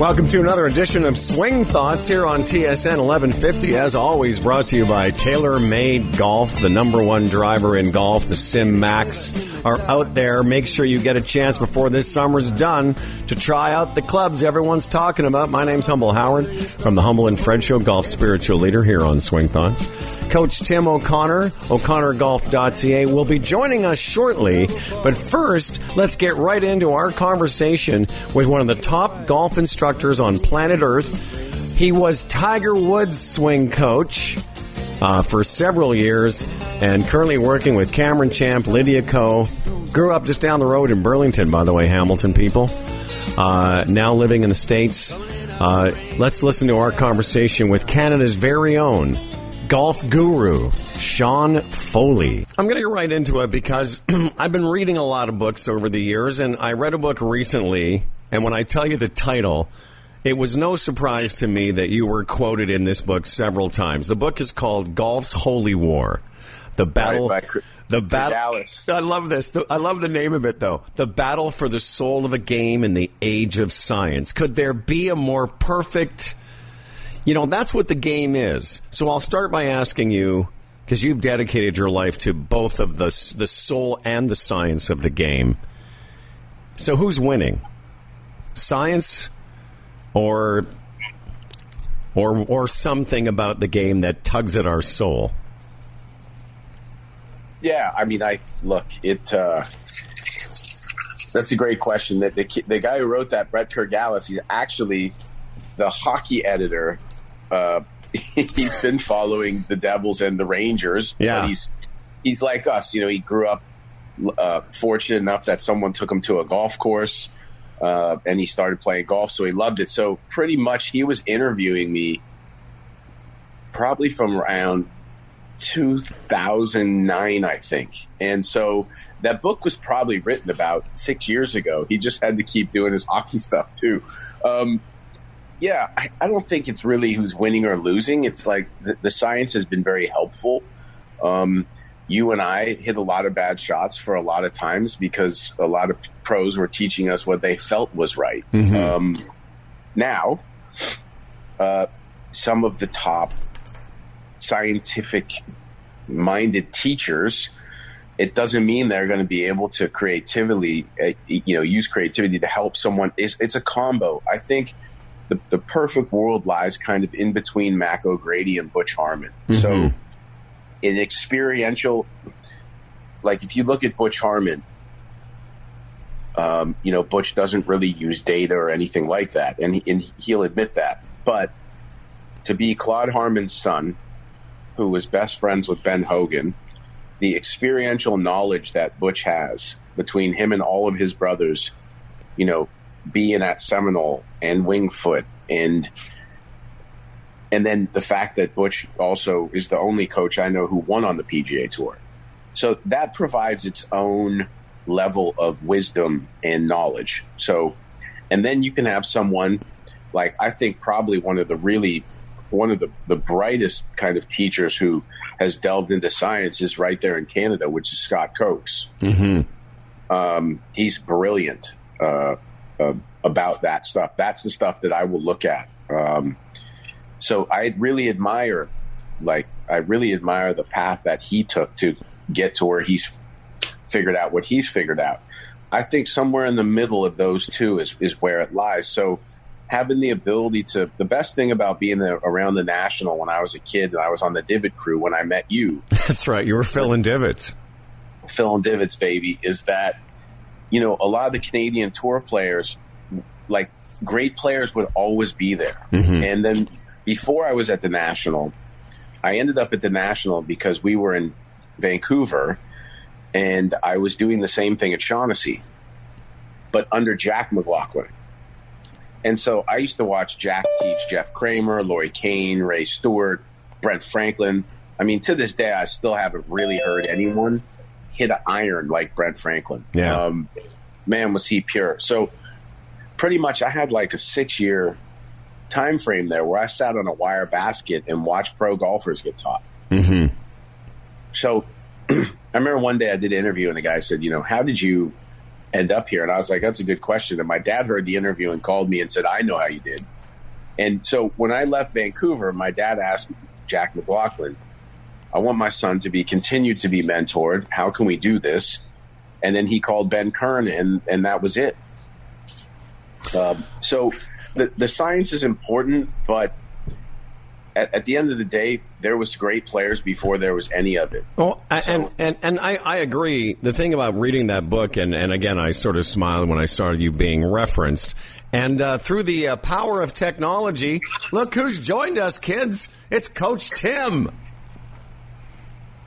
Welcome to another edition of Swing Thoughts here on TSN 1150. As always, brought to you by TaylorMade Golf, the number one driver in golf. The Sim Max are out there. Make sure you get a chance before this summer's done to try out the clubs everyone's talking about. My name's Humble Howard from the Humble and Fred Show, golf spiritual leader here on Swing Thoughts. Coach Tim O'Connor, o'connorgolf.ca, will be joining us shortly. But first, let's get right into our conversation with one of the top golf instructors on planet Earth. He was Tiger Woods' swing coach uh, for several years and currently working with Cameron Champ, Lydia Ko. Grew up just down the road in Burlington, by the way, Hamilton people. Uh, now living in the States. Uh, let's listen to our conversation with Canada's very own golf guru, Sean Foley. I'm going to get right into it because I've been reading a lot of books over the years, and I read a book recently, and when I tell you the title, it was no surprise to me that you were quoted in this book several times. The book is called Golf's Holy War. The battle, Right, by the battle. Dallas. I love this. The- I love the name of it, though. The battle for the soul of a game in the age of science. Could there be a more perfect? You know, that's what the game is. So I'll start by asking you, because you've dedicated your life to both of the the soul and the science of the game. So who's winning? Science or or or something about the game that tugs at our soul? Yeah, I mean, I look. It. Uh, that's a great question. That the the guy who wrote that, Brett Cyrgalis, he's actually the hockey editor. Uh, he's been following the Devils and the Rangers. Yeah. but he's he's like us. You know, he grew up uh, fortunate enough that someone took him to a golf course, uh, and he started playing golf, so he loved it. So pretty much, he was interviewing me probably from around 2009, I think. And so that book was probably written about six years ago. He just had to keep doing his hockey stuff too. Um, yeah, I, I don't think it's really who's winning or losing. It's like the, the science has been very helpful. Um, you and I hit a lot of bad shots for a lot of times because a lot of pros were teaching us what they felt was right. Um, now, uh, some of the top scientific minded teachers it doesn't mean they're going to be able to creatively uh, you know use creativity to help someone it's, it's a combo i think the, the perfect world lies kind of in between mac o'grady and butch harmon. So in experiential like if you look at butch harmon um, you know butch doesn't really use data or anything like that and, he, and he'll admit that. But to be claude harmon's son who was best friends with Ben Hogan, the experiential knowledge that Butch has between him and all of his brothers, you know, being at Seminole and Winged Foot and and then the fact that Butch also is the only coach I know who won on the PGA Tour. So that provides its own level of wisdom and knowledge. So and then you can have someone like I think probably one of the really one of the, the brightest kind of teachers who has delved into science is right there in Canada, which is Scott Cowx. Mm-hmm. Um, he's brilliant uh, uh, about that stuff. That's the stuff that I will look at. Um, so I really admire, like, I really admire the path that he took to get to where he's figured out what he's figured out. I think somewhere in the middle of those two is, is where it lies. So having the ability to the best thing about being around the national when I was a kid and I was on the divot crew when I met you, That's right. You were filling divots. And Divots baby, is that you know a lot of the Canadian tour players, like great players, would always be there. Mm-hmm. And then before I was at the national, I ended up at the national because we were in Vancouver, and I was doing the same thing at Shaughnessy, but under Jack McLaughlin. And so I used to watch Jack teach Jeff Kramer, Lori Kane, Ray Stewart, Brent Franklin. I mean, to this day, I still haven't really heard anyone hit an iron like Brent Franklin. Yeah. Um, man, was he pure. So pretty much I had like a six year time frame there where I sat on a wire basket and watched pro golfers get taught. Mm-hmm. So I remember one day I did an interview and the guy said, you know, how did you end up here? And I was like, that's a good question. And my dad heard the interview and called me and said, I know how you did. And so when I left Vancouver, my dad asked Jack McLaughlin, I want my son to be continued to be mentored. How can we do this? And then he called Ben Kern, and and that was it. Um, so the the science is important, but at, at, the end of the day, there was great players before there was any of it. Well, so. and and and I, I agree. The thing about reading that book, and and again, I sort of smiled when I started you being referenced. And uh, through the uh, power of technology, look who's joined us, kids! It's Coach Tim.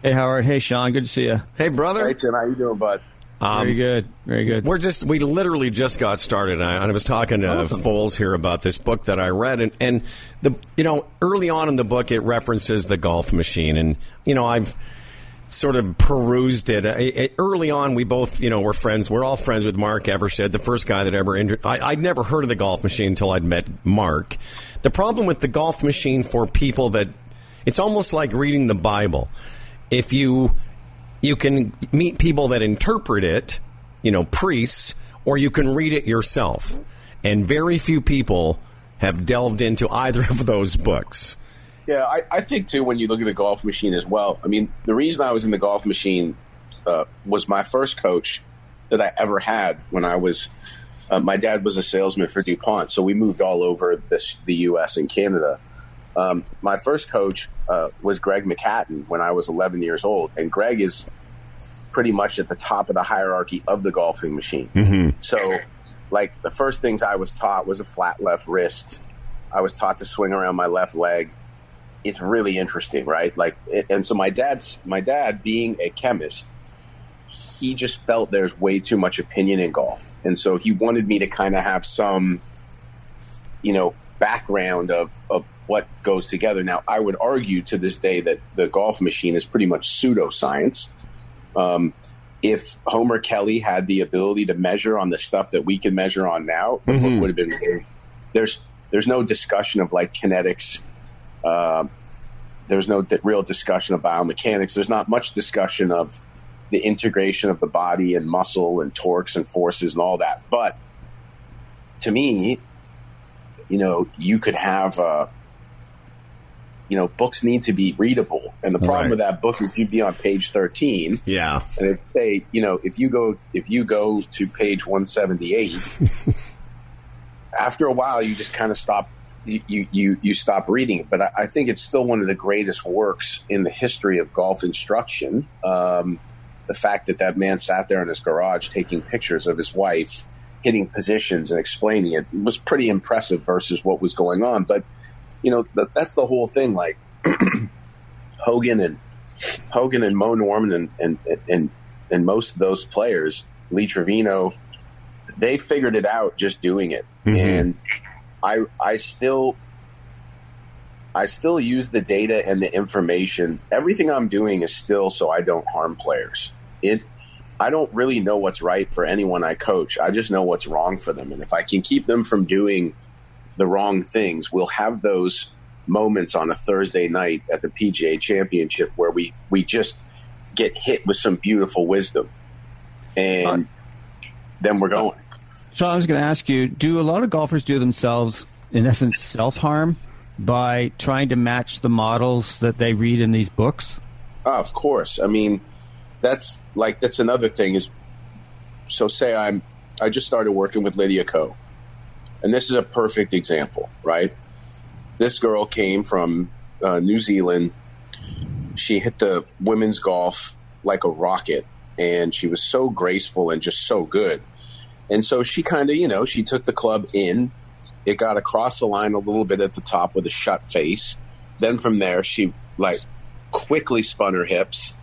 Hey Howard. Hey Sean. Good to see you. Hey brother. Hey Tim. How you doing, bud? Um, Very good. Very good. We're just we literally just got started. I, I was talking to awesome. Foles here about this book that I read, and and the you know early on in the book it references the golf machine, and you know I've sort of perused it. it. Early on, we both, you know, were friends. We're all friends with Mark Evershed, the first guy that ever. Inter- I, would never heard of the golf machine until I'd met Mark. The problem with the golf machine for people that it's almost like reading the Bible. If you you can meet people that interpret it, you know, priests, or you can read it yourself. And very few people have delved into either of those books. Yeah, I, I think too when you look at the golf machine as well. I mean, the reason I was in the golf machine uh, was my first coach that I ever had when I was. Uh, my dad was a salesman for DuPont, so we moved all over this, the U.S. and Canada. Um, my first coach uh, was Greg McHatton when I was 11 years old, and Greg is pretty much at the top of the hierarchy of the golfing machine. Mm-hmm. So, like the first things I was taught was a flat left wrist. I was taught to swing around my left leg. It's really interesting, right? Like, and so my dad's my dad being a chemist, he just felt there's way too much opinion in golf, and so he wanted me to kind of have some, you know, background of of what goes together. Now, I would argue to this day that the golf machine is pretty much pseudoscience. Um, if Homer Kelley had the ability to measure on the stuff that we can measure on now, mm-hmm. book would have been. There's there's no discussion of like kinetics. Uh, there's no di- real discussion of biomechanics. There's not much discussion of the integration of the body and muscle and torques and forces and all that. But to me, you know, you could have a you know, books need to be readable. And the problem right. with that book is you'd be on page 13. Yeah. And it say, you know, if you go, if you go to page 178, after a while, you just kind of stop, you, you, you stop reading it. But I, I, think it's still one of the greatest works in the history of golf instruction. Um, the fact that that man sat there in his garage taking pictures of his wife hitting positions and explaining it was pretty impressive versus what was going on. But you know, that's the whole thing. Like Hogan and Hogan and Mo Norman and, and, and, and most of those players, Lee Trevino, they figured it out just doing it. Mm-hmm. And I, I still, I still use the data and the information. Everything I'm doing is still so I don't harm players. It, I don't really know what's right for anyone I coach. I just know what's wrong for them. And if I can keep them from doing the wrong things, we'll have those moments on a Thursday night at the PGA Championship where we we just get hit with some beautiful wisdom, and uh, then we're going. So I was going to ask you: Do a lot of golfers do themselves, in essence, self harm by trying to match the models that they read in these books? Oh, of course. I mean, that's like that's another thing. Is so say I'm I just started working with Lydia Ko and this is a perfect example, right? This girl came from uh, New Zealand. She hit the women's golf like a rocket, and she was so graceful and just so good. And so she kind of, you know, she took the club in. It got across the line a little bit at the top with a shut face. Then from there, she like quickly spun her hips,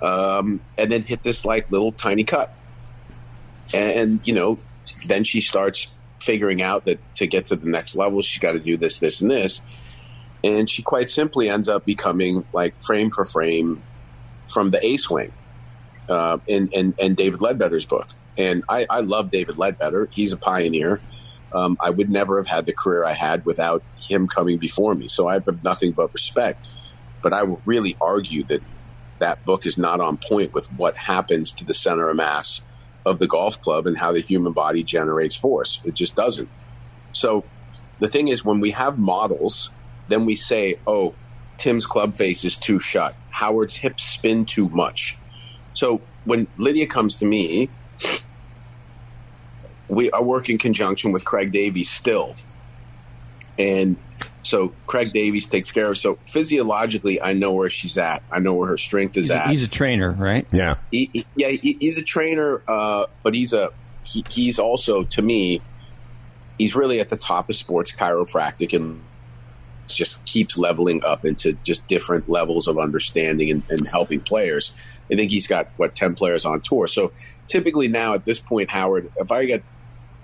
um, and then hit this like little tiny cut. And you know, then she starts figuring out that to get to the next level, she's got to do this, this, and this. And she quite simply ends up becoming like frame for frame from the A Swing uh, in, in, in David Leadbetter's book. And I, I love David Leadbetter. He's a pioneer. Um, I would never have had the career I had without him coming before me. So I have nothing but respect. But I will really argue that that book is not on point with what happens to the center of mass of the golf club and how the human body generates force. It just doesn't. So the thing is, when we have models, then we say, oh, Tim's club face is too shut. Howard's hips spin too much. So when Lydia comes to me, we I work in conjunction with Craig Davies still. And so Craig Davies takes care of. So physiologically, I know where she's at. I know where her strength is he's at. A, he's a trainer, right? Yeah. He, he, yeah, he, he's a trainer, uh, but he's a he, he's also to me, he's really at the top of sports chiropractic and just keeps leveling up into just different levels of understanding and, and helping players. I think he's got what ten players on tour. So typically now at this point, Howard, if I get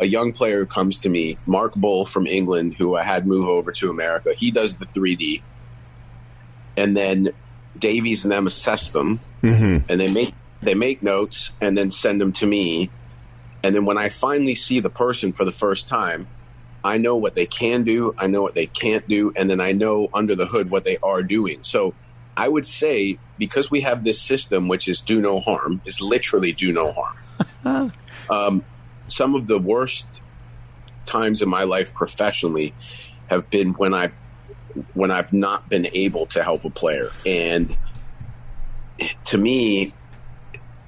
a young player who comes to me, Mark Bull from England, who I had move over to America. He does the 3D, and then Davies and them assess them, Mm-hmm. and they make they make notes and then send them to me. And then when I finally see the person for the first time, I know what they can do, I know what they can't do, and then I know under the hood what they are doing. So I would say because we have this system, which is do no harm, is literally do no harm. um, some of the worst times in my life professionally have been when I when I've not been able to help a player, and to me,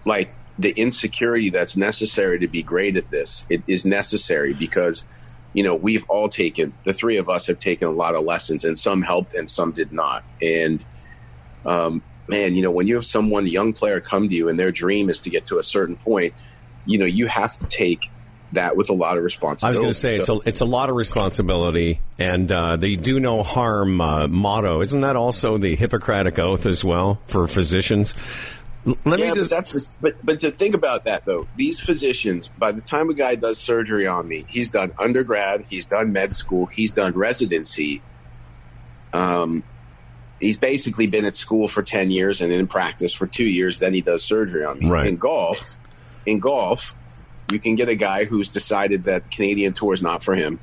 like the insecurity that's necessary to be great at this, it is necessary because you know we've all taken the three of us have taken a lot of lessons, and some helped and some did not, and um, man, you know when you have someone a young player come to you and their dream is to get to a certain point, you know you have to take that with a lot of responsibility. I was going to say So- it's a it's a lot of responsibility, and uh, the "do no harm" uh, motto isn't that also the Hippocratic oath as well for physicians? L- Let yeah, me just but that's but but to think about that though, these physicians, by the time a guy does surgery on me, he's done undergrad, he's done med school, he's done residency. Um, he's basically been at school for ten years and in practice for two years. Then he does surgery on me. Right. In golf, in golf, you can get a guy who's decided that Canadian tour is not for him.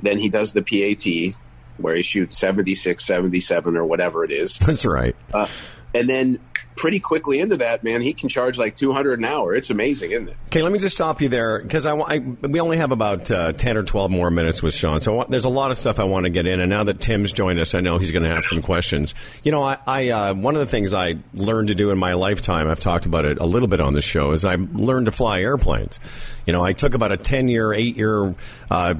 Then he does the PAT, where he shoots 76, 77, or whatever it is. that's right. Uh, and then pretty quickly into that, man, he can charge like 200 an hour. It's amazing, isn't it? Okay, let me just stop you there because I, I- we only have about uh, ten or twelve more minutes with Sean. So I there's a lot of stuff I want to get in. And now that Tim's joined us, I know he's going to have some questions. You know, I, I uh, one of the things I learned to do in my lifetime, I've talked about it a little bit on the show, is I learned to fly airplanes. You know, I took about a ten year, eight year. Uh,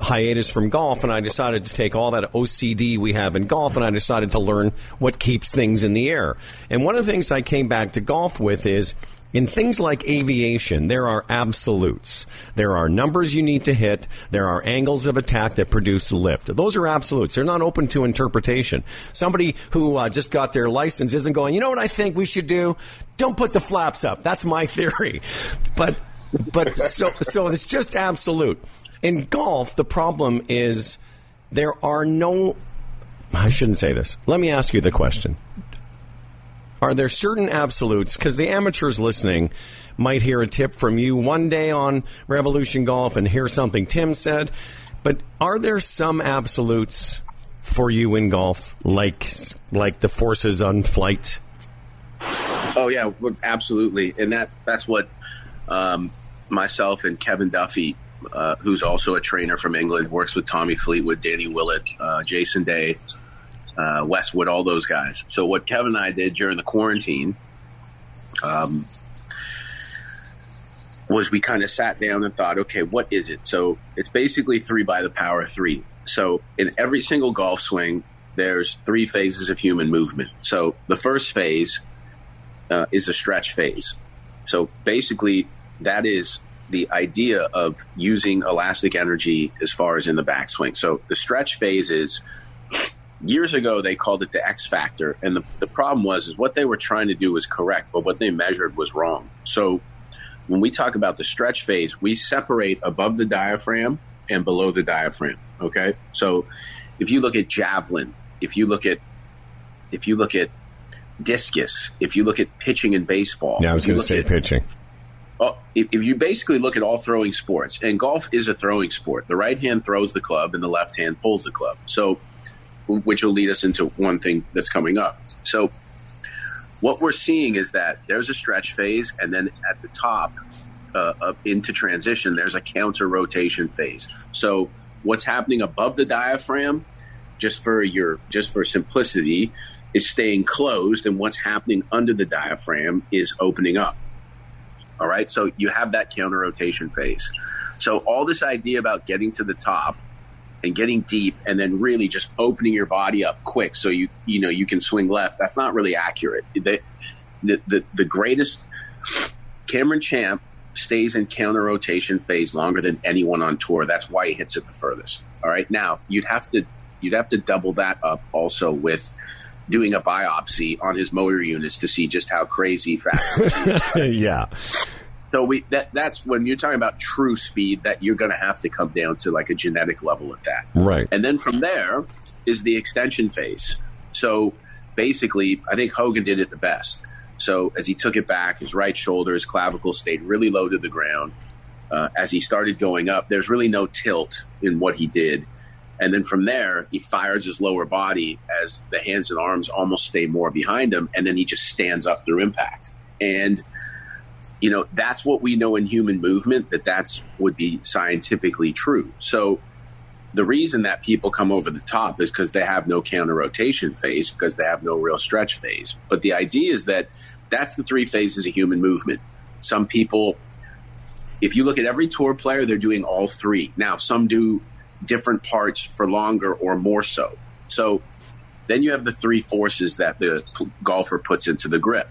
hiatus from golf and I decided to take all that OCD we have in golf and I decided to learn what keeps things in the air. And one of the things I came back to golf with is in things like aviation, there are absolutes. There are numbers you need to hit. There are angles of attack that produce lift. Those are absolutes. They're not open to interpretation. Somebody who uh, just got their license isn't going, you know what I think we should do? Don't put the flaps up. That's my theory. But, but so, so it's just absolute. In golf, the problem is there are no. I shouldn't say this. Let me ask you the question. Are there certain absolutes? Because the amateurs listening might hear a tip from you one day on Revolution Golf and hear something Tim said. But are there some absolutes for you in golf, like like the forces on flight? Oh yeah, absolutely, and that that's what um, myself and Kevin Duffy, uh, who's also a trainer from England, works with Tommy Fleetwood, Danny Willett, uh, Jason Day, uh, Westwood, all those guys. So what Kevin and I did during the quarantine um, was we kind of sat down and thought, okay, what is it? So it's basically three by the power of three. So in every single golf swing, there's three phases of human movement. So the first phase uh, is a stretch phase. So basically, that is the idea of using elastic energy as far as in the backswing. So the stretch phase is years ago they called it the X factor, and the, the problem was is what they were trying to do was correct, but what they measured was wrong. So when we talk about the stretch phase, we separate above the diaphragm and below the diaphragm. Okay, so if you look at javelin, if you look at if you look at discus, if you look at pitching in baseball, Yeah, I was going to say at- pitching. Oh, if, you basically look at all throwing sports, and golf is a throwing sport, the right hand throws the club and the left hand pulls the club. So, which will lead us into one thing that's coming up. So, what we're seeing is that there's a stretch phase, and then at the top, uh, up into transition, there's a counter rotation phase. So what's happening above the diaphragm, just for your just for simplicity, is staying closed, and what's happening under the diaphragm is opening up. All right, so you have that counter rotation phase. So all this idea about getting to the top and getting deep and then really just opening your body up quick so you you know you can swing left that's not really accurate. The the, the, greatest Cameron Champ stays in counter rotation phase longer than anyone on tour. That's why he hits it the furthest. All right? Now you'd have to you'd have to double that up also with doing a biopsy on his motor units to see just how crazy fast yeah so we that that's when you're talking about true speed that you're going to have to come down to like a genetic level at that. Right. And then from there is the extension phase. So basically, I think Hogan did it the best. So as he took it back, his right shoulder, his clavicle stayed really low to the ground. Uh, as he started going up, there's really no tilt in what he did. And then from there, he fires his lower body as the hands and arms almost stay more behind him, and then he just stands up through impact. And you know that's what we know in human movement that that's would be scientifically true. So the reason that people come over the top is because they have no counter rotation phase because they have no real stretch phase. But the idea is that that's the three phases of human movement. Some people if you look at every tour player they're doing all three. Now some do different parts for longer or more so so then you have the three forces that the golfer puts into the grip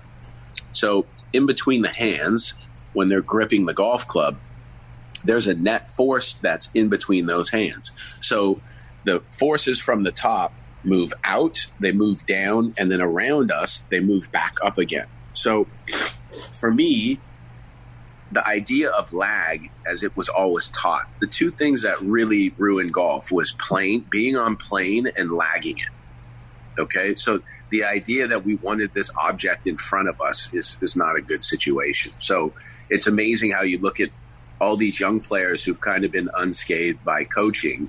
so in between the hands when they're gripping the golf club, there's a net force that's in between those hands. So the forces from the top move out, they move down, and then around us, they move back up again. So for me, the idea of lag, as it was always taught, the two things that really ruined golf was plane, being on plane and lagging it. Okay, so the idea that we wanted this object in front of us is, is not a good situation. So it's amazing how you look at all these young players who've kind of been unscathed by coaching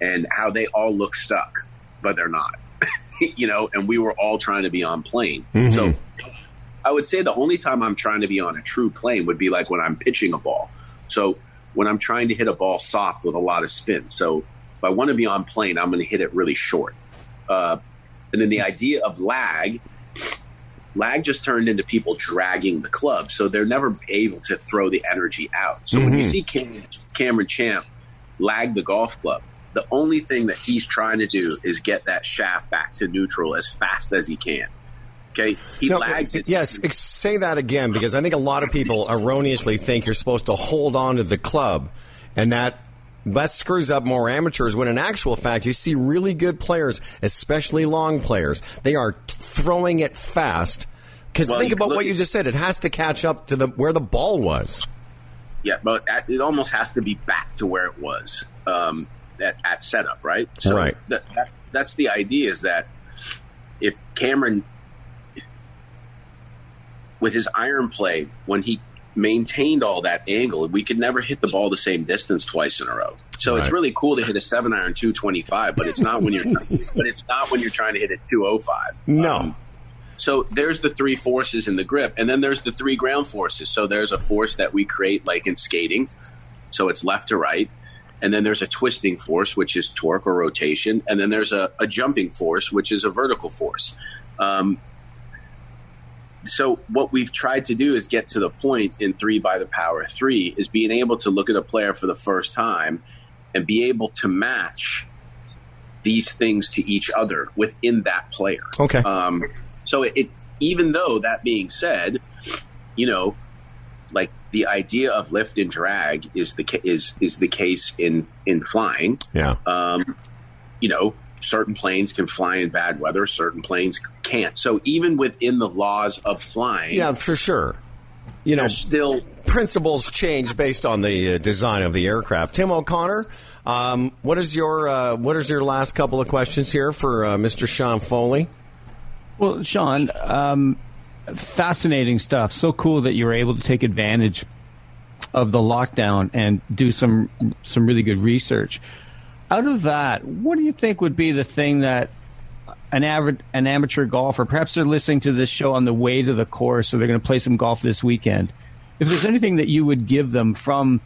and how they all look stuck, but they're not. you know, and we were all trying to be on plane. Mm-hmm. So I would say the only time I'm trying to be on a true plane would be like when I'm pitching a ball. So when I'm trying to hit a ball soft with a lot of spin. So if I want to be on plane, I'm going to hit it really short. Uh, and then the idea of lag, lag just turned into people dragging the club. So they're never able to throw the energy out. So mm-hmm. when you mm-hmm. see Cam, Cameron Champ lag the golf club, the only thing that he's trying to do is get that shaft back to neutral as fast as he can. Okay, he no, lags it. Yes, say that again because I think a lot of people erroneously think you're supposed to hold on to the club, and that that screws up more amateurs when in actual fact you see really good players, especially long players. They are t- throwing it fast. Because well, think about what you just said. It has to catch up to the where the ball was. Yeah, but it almost has to be back to where it was um, at, at, setup, right? So right. That, that, that's the idea is that if Cameron, with his iron play, when he maintained all that angle. We could never hit the ball the same distance twice in a row. So right. it's really cool to hit a seven iron two twenty five, but it's not when you're but it's not when you're trying to hit a two oh five. No. Um, so there's the three forces in the grip, and then there's the three ground forces. So there's a force that we create like in skating, so it's left to right. And then there's a twisting force, which is torque or rotation. And then there's a, a jumping force, which is a vertical force. Um, so what we've tried to do is get to the point in three by the power three is being able to look at a player for the first time and be able to match these things to each other within that player. Okay. Um, so it, it, even though that being said, you know, like the idea of lift and drag is the is is the case in in flying. Yeah. Um, you know, certain planes can fly in bad weather, certain planes can't. So even within the laws of flying, yeah, for sure, you know, still principles change based on the uh, design of the aircraft. Tim O'Connor, um, what is your uh, what is your last couple of questions here for uh, Mr. Sean Foley? Well, Sean, um, fascinating stuff. So cool that you were able to take advantage of the lockdown and do some some really good research out of that, what do you think would be the thing that an average an amateur golfer, perhaps they're listening to this show on the way to the course, so they're going to play some golf this weekend. if there's anything that you would give them from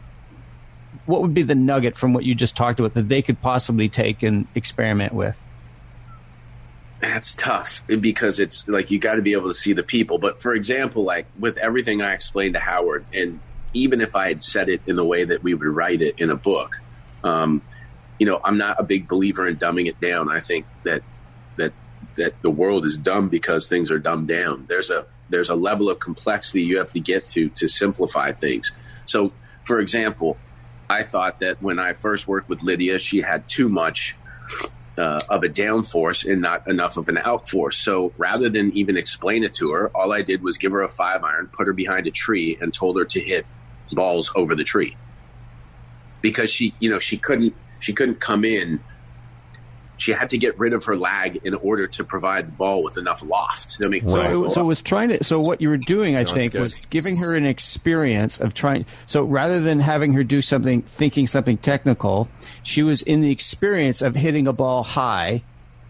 what would be the nugget from what you just talked about that they could possibly take and experiment with? That's tough because it's like you got to be able to see the people. But for example, like with everything I explained to Howard, and even if I had said it in the way that we would write it in a book, um, you know, I'm not a big believer in dumbing it down. I think that that that the world is dumb because things are dumbed down. There's a there's a level of complexity you have to get to to simplify things. So, for example, I thought that when I first worked with Lydia, she had too much uh, of a downforce and not enough of an outforce. So rather than even explain it to her, all I did was give her a five iron, put her behind a tree, and told her to hit balls over the tree because she, you know, she couldn't she couldn't come in she had to get rid of her lag in order to provide the ball with enough loft. I mean, so, so it was trying to. So what you were doing, I no, think, was giving her an experience of trying. So rather than having her do something, thinking something technical, she was in the experience of hitting a ball high.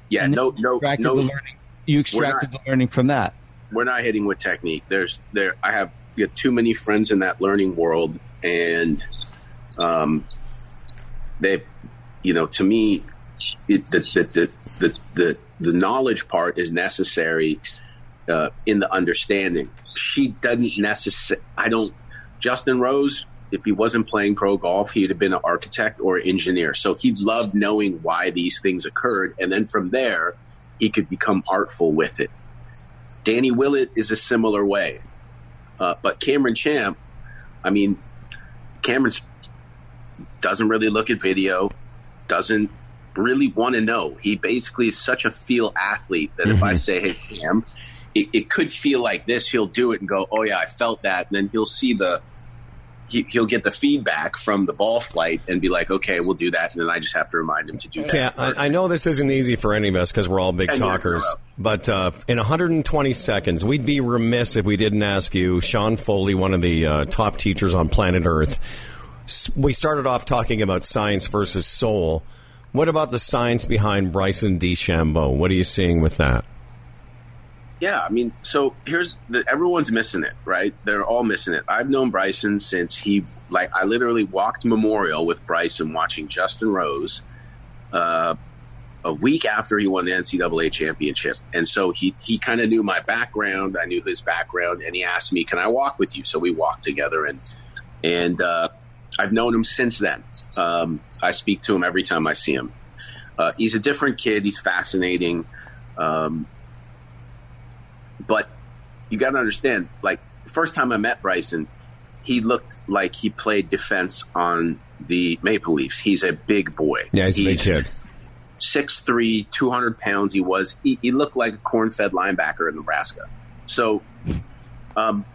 Yeah, no, no, no. Learning, you extracted not, the learning from that. We're not hitting with technique. There's there. I have get too many friends in that learning world, and um, they, you know, to me, it, the, the, the, the, the, knowledge part is necessary uh, in the understanding. She doesn't necessarily, I don't, Justin Rose, if he wasn't playing pro golf, he'd have been an architect or an engineer. So he loved knowing why these things occurred. And then from there, he could become artful with it. Danny Willett is a similar way. Uh, but Cameron Champ, I mean, Cameron doesn't really look at video, doesn't really want to know. He basically is such a feel athlete that mm-hmm. if I mm-hmm. say, "Hey, Cam," it, it, could feel like this. He'll do it and go, "Oh yeah, I felt that," and then he'll see the he, will get the feedback from the ball flight and be like, "Okay, we'll do that," and then I just have to remind him to do that. Yeah, I, I know this isn't easy for any of us because we're all big talkers. But uh, in 120 seconds, we'd be remiss if we didn't ask you, Sean Foley, one of the uh, top teachers on planet Earth. We started off talking about science versus soul. What about the science behind Bryson DeChambeau? What are you seeing with that? Yeah, I mean, so here's the everyone's missing it, right? They're all missing it. I've known Bryson since he like I literally walked Memorial with Bryson watching Justin Rose uh, a week after he won the NCAA championship, and so he he kind of knew my background. I knew his background, and he asked me, "Can I walk with you?" So we walked together, and and uh, I've known him since then. Um, I speak to him every time I see him. Uh, he's a different kid. He's fascinating. Um, but you got to understand, like, first time I met Bryson, he looked like he played defense on the Maple Leafs. He's a big boy. Yeah, he's, he's a big kid. 6'3, 200 pounds he was. He, he looked like a corn fed linebacker in Nebraska. So, um,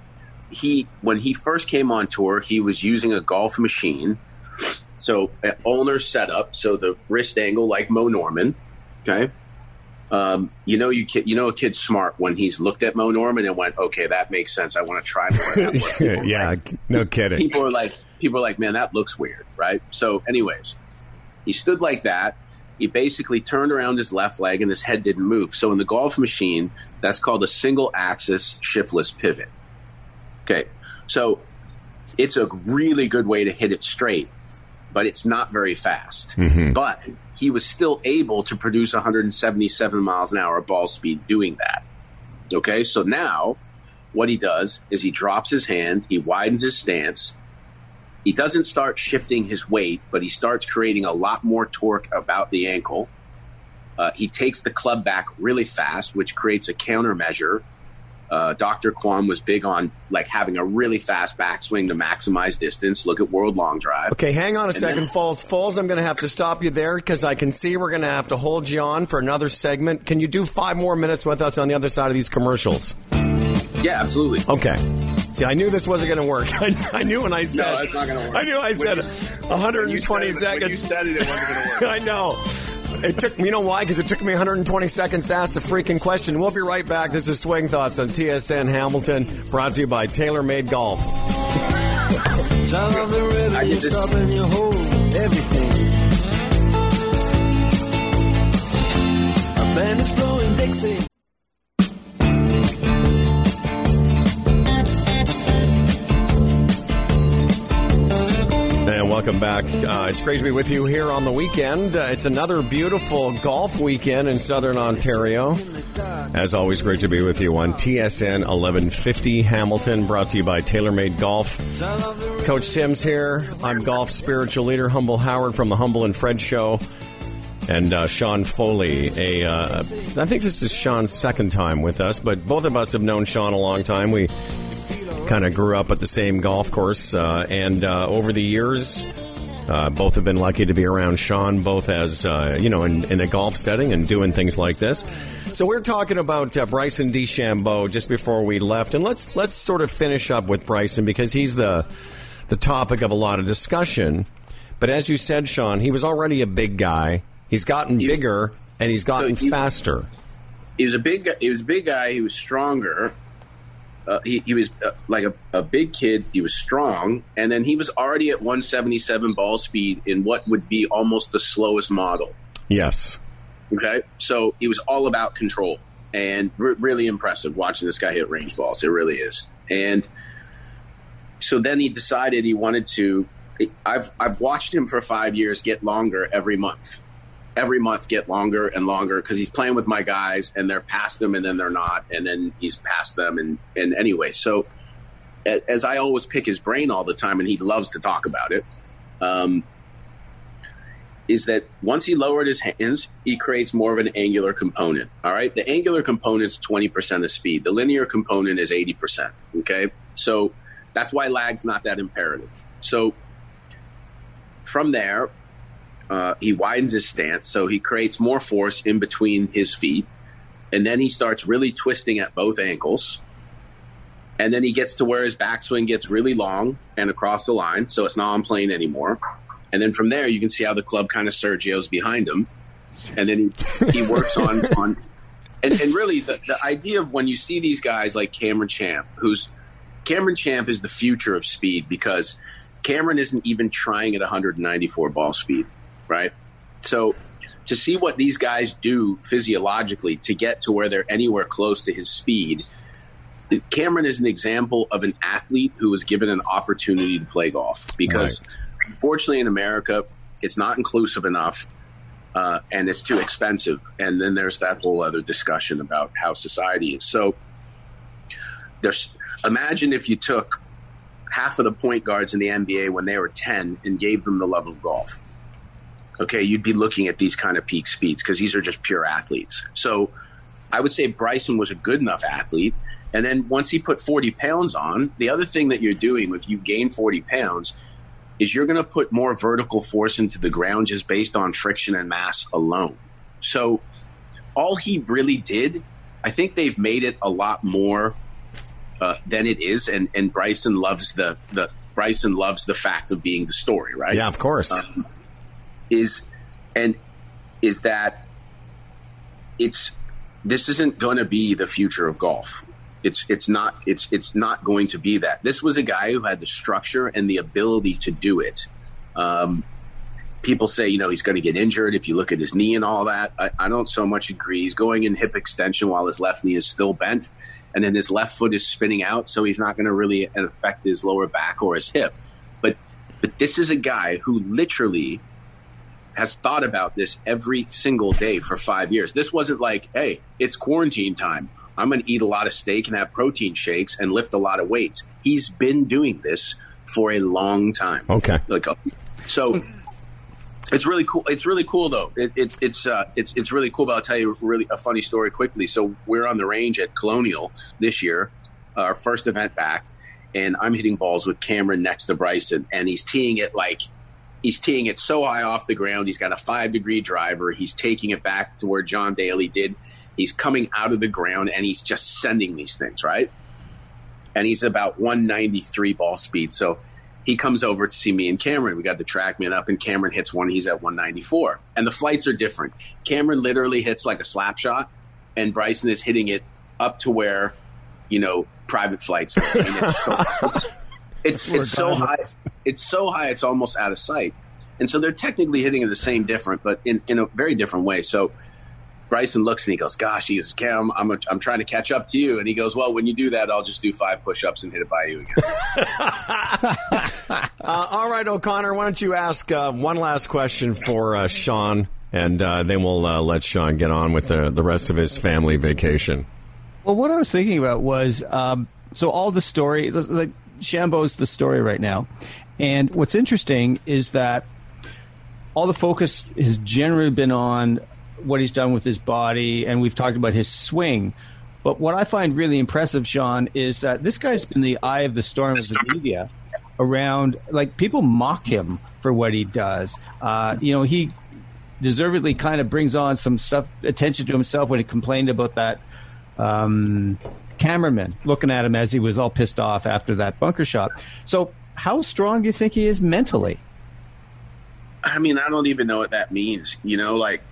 he when he first came on tour, he was using a golf machine. So owner setup, so the wrist angle like Mo Norman. Okay. Um, you know, you kid, you know, a kid's smart when he's looked at Mo Norman and went, "Okay, that makes sense. I want to try more." yeah, no kidding. People are like, people are like, "Man, that looks weird," right? So, anyways, he stood like that. He basically turned around his left leg and his head didn't move. So, in the golf machine, that's called a single axis shiftless pivot. Okay. So it's a really good way to hit it straight, but it's not very fast. Mm-hmm. But he was still able to produce 177 miles an hour ball speed doing that. Okay. So now what he does is he drops his hand, he widens his stance. He doesn't start shifting his weight, but he starts creating a lot more torque about the ankle. Uh, he takes the club back really fast, which creates a countermeasure uh, Dr. Kwon was big on like having a really fast backswing to maximize distance. Look at World Long Drive. Okay, hang on a and second, then, Falls. Falls, I'm going to have to stop you there because I can see we're going to have to hold you on for another segment. Can you do five more minutes with us on the other side of these commercials? Yeah, absolutely. Okay. See, I knew this wasn't going to work. I, I, knew when I said. No, it's not going to work. I knew I said you, 120 seconds. When you said it, it wasn't going to work. I know. It took you know why? Because it took me 120 seconds to ask the freaking question. We'll be right back. This is Swing Thoughts on TSN Hamilton, brought to you by TaylorMade Golf. Sound of the river, you stop and you hold everything. A band is blowing Dixie. Welcome back. Uh, it's great to be with you here on the weekend. Uh, it's another beautiful golf weekend in southern Ontario. As always, great to be with you on TSN 1150 Hamilton, brought to you by TaylorMade Golf. Coach Tim's here. I'm golf spiritual leader Humble Howard from the Humble and Fred Show. And uh, Sean Foley, a uh, I think this is Sean's second time with us, but both of us have known Sean a long time. We kind of grew up at the same golf course, uh, and uh, over the years, uh, both have been lucky to be around Sean, both as uh, you know, in, in, a golf setting and doing things like this. So we're talking about uh, Bryson DeChambeau just before we left, and let's let's sort of finish up with Bryson because he's the the topic of a lot of discussion. But as you said, Sean, he was already a big guy. He's gotten he was, bigger and he's gotten so he, faster. He was a big. He was a big guy. He was stronger uh, he, he was uh, like a, a big kid. He was strong, and then he was already at 177 ball speed in what would be almost the slowest model. Yes. Okay, so he was all about control, and re- really impressive watching this guy hit range balls. It really is. And so then he decided he wanted to. I've I've watched him for five years get longer every month every month get longer and longer because he's playing with my guys and they're past him and then they're not and then he's past them and and anyway. So as I always pick his brain all the time and he loves to talk about it um, is that once he lowered his hands he creates more of an angular component all right? The angular component is 20% of speed. The linear component is 80% okay? So that's why lag's not that imperative. So from there uh, he widens his stance, so he creates more force in between his feet, and then he starts really twisting at both ankles. And then he gets to where his backswing gets really long and across the line, so it's not on plane anymore. And then from there, you can see how the club kind of Sergio's behind him, and then he, he works on on. And, and really, the, the idea of when you see these guys like Cameron Champ, who's Cameron Champ is the future of speed because Cameron isn't even trying at 194 ball speed right? So to see what these guys do physiologically to get to where they're anywhere close to his speed, Cameron is an example of an athlete who was given an opportunity to play golf because right. unfortunately in America, it's not inclusive enough. Uh, and it's too expensive. And then there's that whole other discussion about how society is. So there's imagine if you took half of the point guards in the NBA when they were 10 and gave them the love of golf okay, you'd be looking at these kind of peak speeds because these are just pure athletes. So I would say Bryson was a good enough athlete. And then once he put 40 pounds on, the other thing that you're doing if you gain 40 pounds is you're going to put more vertical force into the ground just based on friction and mass alone. So all he really did, I think they've made it a lot more uh, than it is. And, and Bryson loves the, the Bryson loves the fact of being the story, right? Yeah, of course. Um, is and is that it's this isn't going to be the future of golf. It's it's not it's it's not going to be that. This was a guy who had the structure and the ability to do it. Um, people say you know he's going to get injured if you look at his knee and all that. I, I don't so much agree. He's going in hip extension while his left knee is still bent, and then his left foot is spinning out, so he's not going to really affect his lower back or his hip. But but this is a guy who literally has thought about this every single day for five years. This wasn't like, hey, it's quarantine time. I'm going to eat a lot of steak and have protein shakes and lift a lot of weights. He's been doing this for a long time. Okay. Like, so it's really cool. It's really cool though. It, it, it's uh, it's it's really cool. But I'll tell you really a funny story quickly. So we're on the range at Colonial this year, our first event back, and I'm hitting balls with Cameron next to Bryson, and he's teeing it like He's teeing it so high off the ground. He's got a five degree driver. He's taking it back to where John Daly did. He's coming out of the ground and he's just sending these things, right? And he's about 193 ball speed. So he comes over to see me and Cameron. We got the TrackMan up, and Cameron hits one. He's at 194. And the flights are different. Cameron literally hits like a slap shot, and Bryson is hitting it up to where, you know, private flights. it's so, it's, it's so high it's so high it's almost out of sight. And so they're technically hitting it the same different, but in, in a very different way. So Bryson looks and he goes, "Gosh," he goes, "Cam, I'm a, I'm trying to catch up to you." And he goes, "Well, when you do that, I'll just do five push-ups and hit it by you again." uh, all right, O'Connor, why don't you ask uh, one last question for uh, Sean, and uh, then we'll uh, let Sean get on with the the rest of his family vacation. Well, what I was thinking about was um, so all the story, like Shambo's the story right now, and what's interesting is that all the focus has generally been on what he's done with his body, and we've talked about his swing. But what I find really impressive, Sean, is that this guy's been the eye of the storm of the media around. Like people mock him for what he does. Uh, you know, he deservedly kind of brings on some stuff attention to himself when he complained about that um, cameraman looking at him as he was all pissed off after that bunker shot. So, how strong do you think he is mentally? I mean, I don't even know what that means. You know, like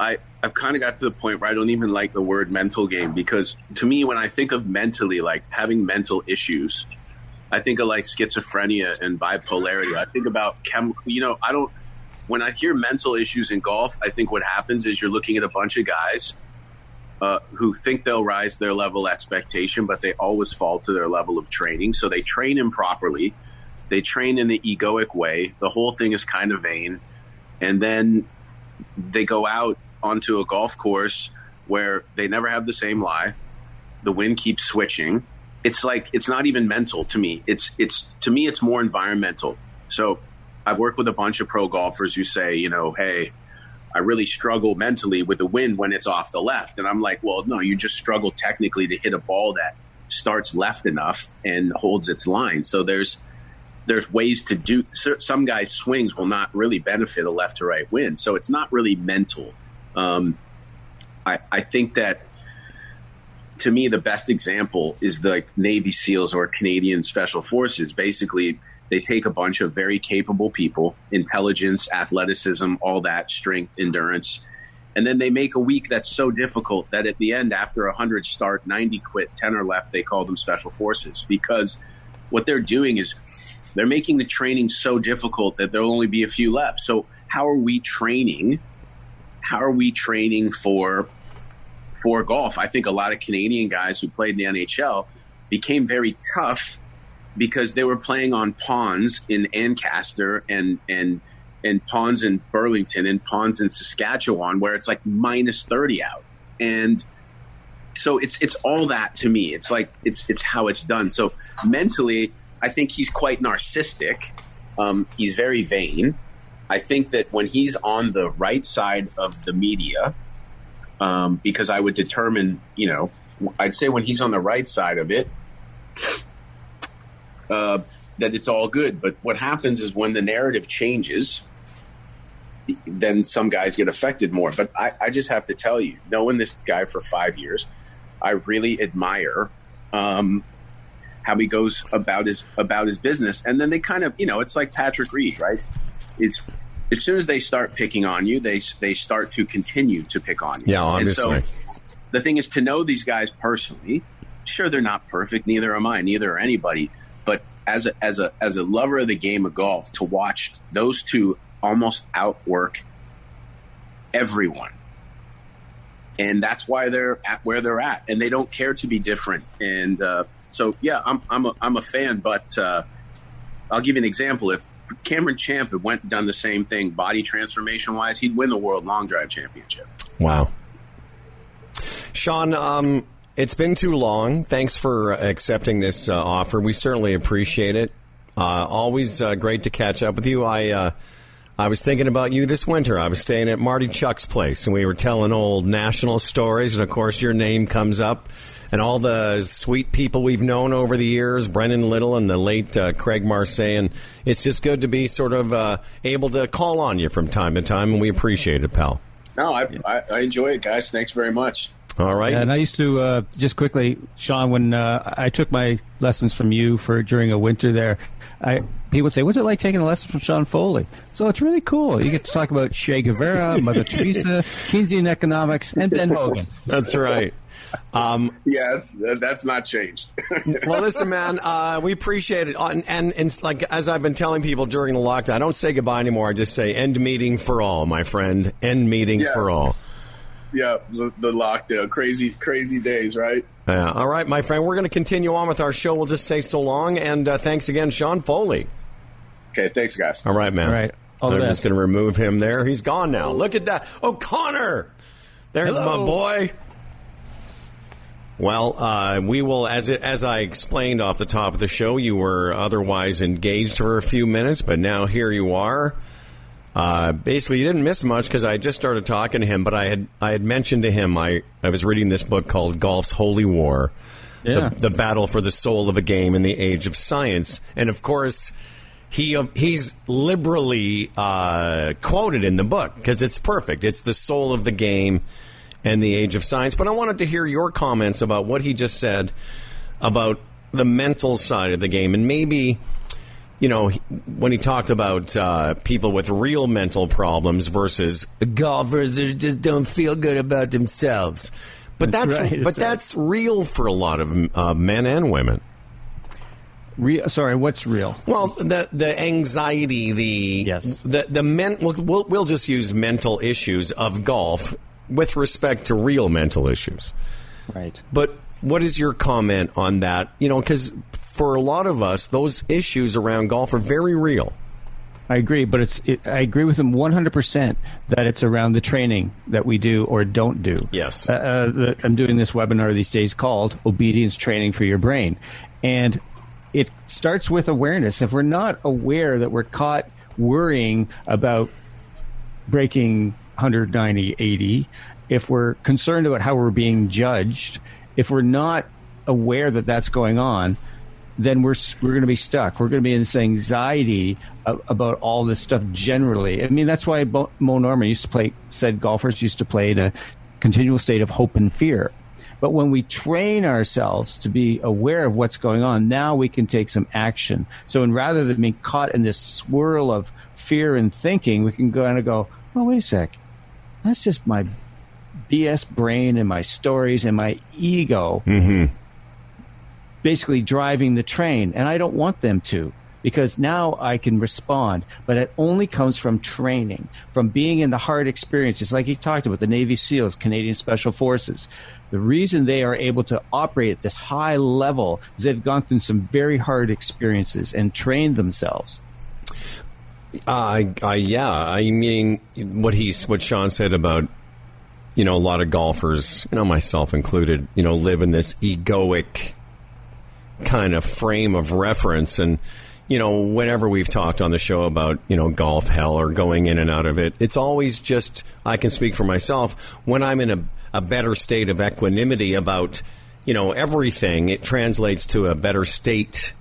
I I've kind of got to the point where I don't even like the word mental game because to me, when I think of mentally, like having mental issues, I think of like schizophrenia and bipolarity. I think about chem. You know, I don't. When I hear mental issues in golf, I think what happens is you're looking at a bunch of guys uh, who think they'll rise their level expectation, but they always fall to their level of training. So they train improperly. They train in the egoic way. The whole thing is kind of vain. And then they go out onto a golf course where they never have the same lie. The wind keeps switching. It's like it's not even mental to me. It's it's to me it's more environmental. So I've worked with a bunch of pro golfers who say, you know, hey, I really struggle mentally with the wind when it's off the left. And I'm like, well, no, you just struggle technically to hit a ball that starts left enough and holds its line. So there's there's ways to do some guys swings will not really benefit a left to right wind. So it's not really mental. Um, I, I think that to me, the best example is the Navy SEALs or Canadian Special Forces. Basically, they take a bunch of very capable people, intelligence, athleticism, all that, strength, endurance, and then they make a week that's so difficult that at the end, after 100 start, 90 quit, 10 are left, they call them Special Forces because what they're doing is they're making the training so difficult that there'll only be a few left. So, how are we training how are we training for for golf? I think a lot of Canadian guys who played in the NHL became very tough because they were playing on ponds in Ancaster and and and ponds in Burlington and ponds in Saskatchewan where it's like minus 30 out. And so it's it's all that to me. It's like it's it's how it's done. So mentally, I think he's quite narcissistic. Um, he's very vain. I think that when he's on the right side of the media, um, because I would determine, you know, I'd say when he's on the right side of it, uh, that it's all good. But what happens is when the narrative changes, then some guys get affected more. But I, I just have to tell you, knowing this guy for five years, I really admire um, how he goes about his about his business. And then they kind of, you know, it's like Patrick Reed, right? it's as soon as they start picking on you, they they start to continue to pick on you. Yeah, obviously. And so the thing is to know these guys personally. Sure, they're not perfect. Neither am I. Neither are anybody. As a as a as a lover of the game of golf, to watch those two almost outwork everyone, and that's why they're at where they're at, and they don't care to be different. And uh, so, yeah, I'm I'm a, I'm a fan. But uh, I'll give you an example. If Cameron Champ had went done the same thing body transformation wise, he'd win the world long drive championship. Wow. Sean, um, it's been too long. Thanks for accepting this uh, offer. We certainly appreciate it. Uh, always uh, great to catch up with you. I uh, I was thinking about you this winter. I was staying at Marty Chuck's place, and we were telling old national stories. And of course, your name comes up and all the sweet people we've known over the years, Brennan Little and the late uh, Craig Marseille. And it's just good to be sort of uh, able to call on you from time to time, and we appreciate it, pal. No, I, I enjoy it, guys. Thanks very much. All right. And I used to uh, just quickly, Sean, when uh, I took my lessons from you for during a winter there, I people would say, "What's it like taking a lesson from Sean Foley?" So it's really cool. You get to talk about Che Guevara, Mother Teresa, Keynesian economics, and Ben Hogan. That's right. Um, yeah, that's not changed. well, listen, man, uh, we appreciate it. And, and, and, like as I've been telling people during the lockdown, I don't say goodbye anymore. I just say end meeting for all, my friend. End meeting yes. for all. Yeah, the, the, lockdown, crazy, crazy days, right? Yeah. All right, my friend. We're going to continue on with our show. We'll just say so long, and uh, thanks again, Sean Foley. Okay, thanks, guys. All right, man. All right. All I'm just going to remove him there. He's gone now. Look at that. Oh, Connor. There's Hello. my boy. Well, uh, we will, as it, as I explained off the top of the show, you were otherwise engaged for a few minutes, but now here you are. Uh, basically, you didn't miss much because I just started talking to him, but I had I had mentioned to him I, I was reading this book called Golf's Holy War, yeah. the, the battle for the soul of a game in the age of science, and of course he he's liberally uh, quoted in the book because it's perfect. It's the soul of the game and the age of science. But I wanted to hear your comments about what he just said about the mental side of the game and maybe. You know, when he talked about uh, people with real mental problems versus golfers that just don't feel good about themselves, but that's, that's right, but that's, that's real for a lot of uh, men and women. Real, sorry, what's real? Well, the the anxiety, the yes, the the men. We'll, we'll, we'll just use mental issues of golf with respect to real mental issues. Right. But what is your comment on that? You know, because for a lot of us, those issues around golf are very real. I agree, but it's it, I agree with him 100% that it's around the training that we do or don't do. Yes. Uh, uh, the, I'm doing this webinar these days called Obedience Training for Your Brain. And it starts with awareness. If we're not aware that we're caught worrying about breaking 190, 80, if we're concerned about how we're being judged, if we're not aware that that's going on, then we're we're going to be stuck. We're going to be in this anxiety about all this stuff generally. I mean, that's why Mo Norman used to play. Said golfers used to play in a continual state of hope and fear. But when we train ourselves to be aware of what's going on, now we can take some action. So, and rather than being caught in this swirl of fear and thinking, we can go and go, oh, wait a sec. That's just my BS brain and my stories and my ego mm-hmm. Basically driving the train. And I don't want them to because now I can respond. But it only comes from training, from being in the hard experiences, like he talked about the Navy SEALs, Canadian Special Forces. The reason they are able to operate at this high level is they've gone through some very hard experiences and trained themselves. Uh, yeah, I mean what he's what Sean said about you know a lot of golfers, you know myself included, you know live in this egoic kind of frame of reference and you know, whenever we've talked on the show about, you know, golf hell or going in and out of it, it's always just, I can speak for myself, when I'm in a, a better state of equanimity about, you know, everything, it translates to a better state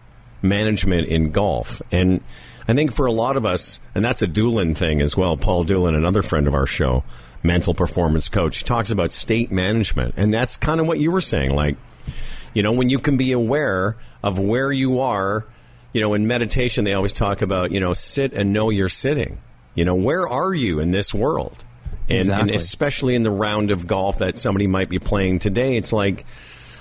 management in golf. And I think for a lot of us, and that's a Doolin thing as well, Paul Doolin, another friend of our show, mental performance coach, talks about state management. And that's kind of what you were saying. Like, you know, when you can be aware of where you are you know, in meditation, they always talk about, you know, sit and know you're sitting. You know, where are you in this world? And, exactly. and especially in the round of golf that somebody might be playing today, it's like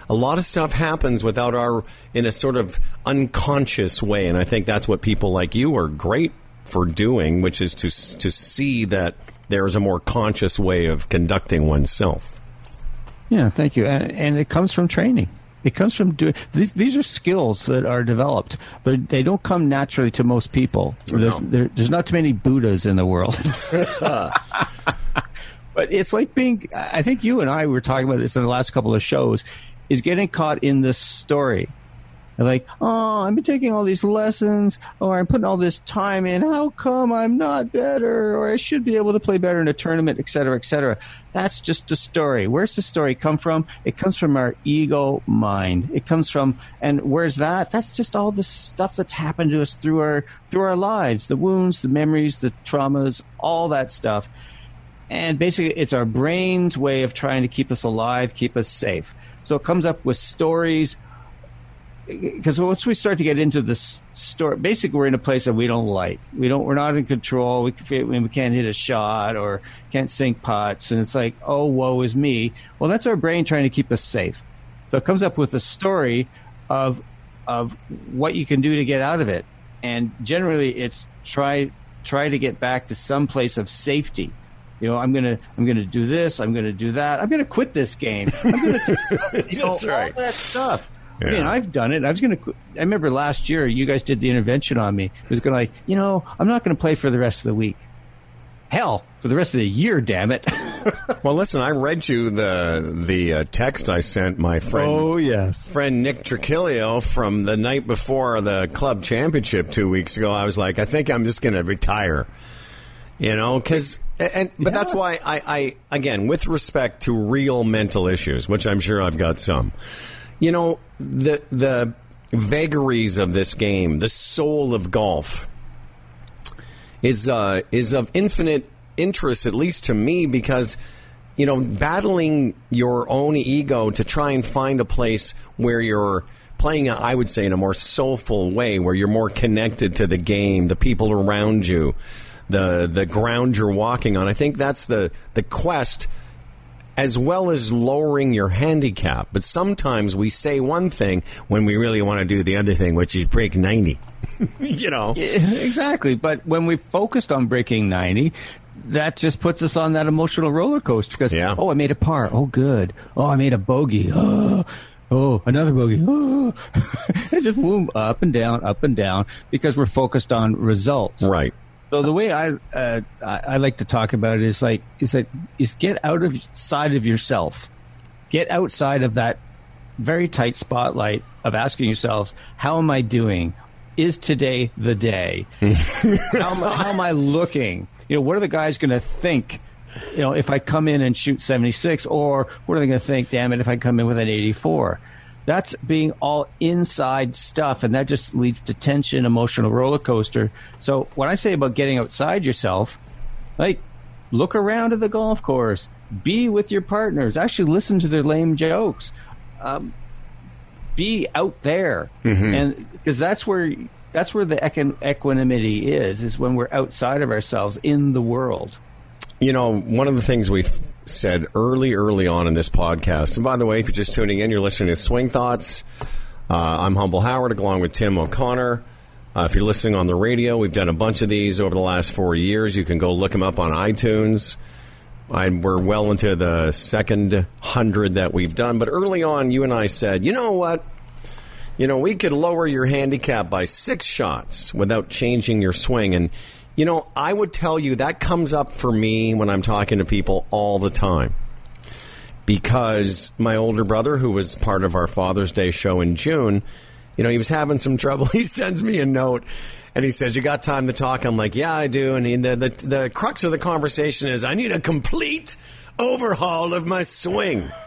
a lot of stuff happens without our, in a sort of unconscious way. And I think that's what people like you are great for doing, which is to, to see that there is a more conscious way of conducting oneself. Yeah, thank you. And, and it comes from training. It comes from doing these. These are skills that are developed, but they don't come naturally to most people. No. There's, there, there's not too many Buddhas in the world. but it's like being. I think you and I were talking about this in the last couple of shows. Is getting caught in this story like, oh, I've been taking all these lessons, or I'm putting all this time in. How come I'm not better, or I should be able to play better in a tournament, et cetera, et cetera. That's just a story. Where's the story come from? It comes from our ego mind. It comes from, and where's that? That's just all the stuff that's happened to us through our through our lives, the wounds, the memories, the traumas, all that stuff. And basically, it's our brain's way of trying to keep us alive, keep us safe. So it comes up with stories because once we start to get into the story, basically we're in a place that we don't like. We don't. We're not in control. We we can't hit a shot or can't sink pots, and it's like, oh, woe is me. Well, that's our brain trying to keep us safe. So it comes up with a story of of what you can do to get out of it, and generally it's try try to get back to some place of safety. You know, I'm gonna I'm gonna do this. I'm gonna do that. I'm gonna quit this game. I'm gonna do, you know, right. all that stuff. Yeah. I mean, I've done it. I was going to. I remember last year you guys did the intervention on me. It was going to like, you know, I'm not going to play for the rest of the week. Hell, for the rest of the year, damn it. Well, listen, I read you the the uh, text I sent my friend Oh, yes. friend Nick Tricilio from the night before the club championship two weeks ago. I was like, I think I'm just going to retire. You know, because and but that's why I, I again with respect to real mental issues, which I'm sure I've got some. You know, the the vagaries of this game, the soul of golf, is uh, is of infinite interest, at least to me, because you know, battling your own ego to try and find a place where you're playing, I would say, in a more soulful way, where you're more connected to the game, the people around you, the the ground you're walking on. I think that's the the quest as well as lowering your handicap. But sometimes we say one thing when we really want to do the other thing, which is break 90. you know? exactly. But when we focused on breaking 90, that just puts us on that emotional roller coaster because, Yeah. oh, I made a par. Oh, good. Oh, I made a bogey. Oh, oh another bogey. Oh. it just boom, up and down, up and down because we're focused on results. Right. So the way I, uh, I I like to talk about it is like is that is get out of side of yourself, get outside of that very tight spotlight of asking yourselves, how am I doing? Is today the day? how, am I, how am I looking? You know, what are the guys going to think? You know, if I come in and shoot 76, or what are they going to think? Damn it, if I come in with an 84. That's being all inside stuff, and that just leads to tension, emotional roller coaster. So, when I say about getting outside yourself, like look around at the golf course, be with your partners, actually listen to their lame jokes, um, be out there, and because that's where that's where the equanimity is, is when we're outside of ourselves in the world. You know, one of the things we've said early, early on in this podcast, and by the way, if you're just tuning in, you're listening to Swing Thoughts. Uh, I'm Humble Howard along with Tim O'Connor. Uh, if you're listening on the radio, we've done a bunch of these over the last four years. You can go look them up on iTunes. I, we're well into the second hundred that we've done. But early on, you and I said, you know what? You know, we could lower your handicap by six shots without changing your swing. And, you know, I would tell you that comes up for me when I'm talking to people all the time. Because my older brother, who was part of our Father's Day show in June, you know, he was having some trouble. He sends me a note and he says, You got time to talk? I'm like, Yeah, I do. And he, the, the, the crux of the conversation is, I need a complete overhaul of my swing.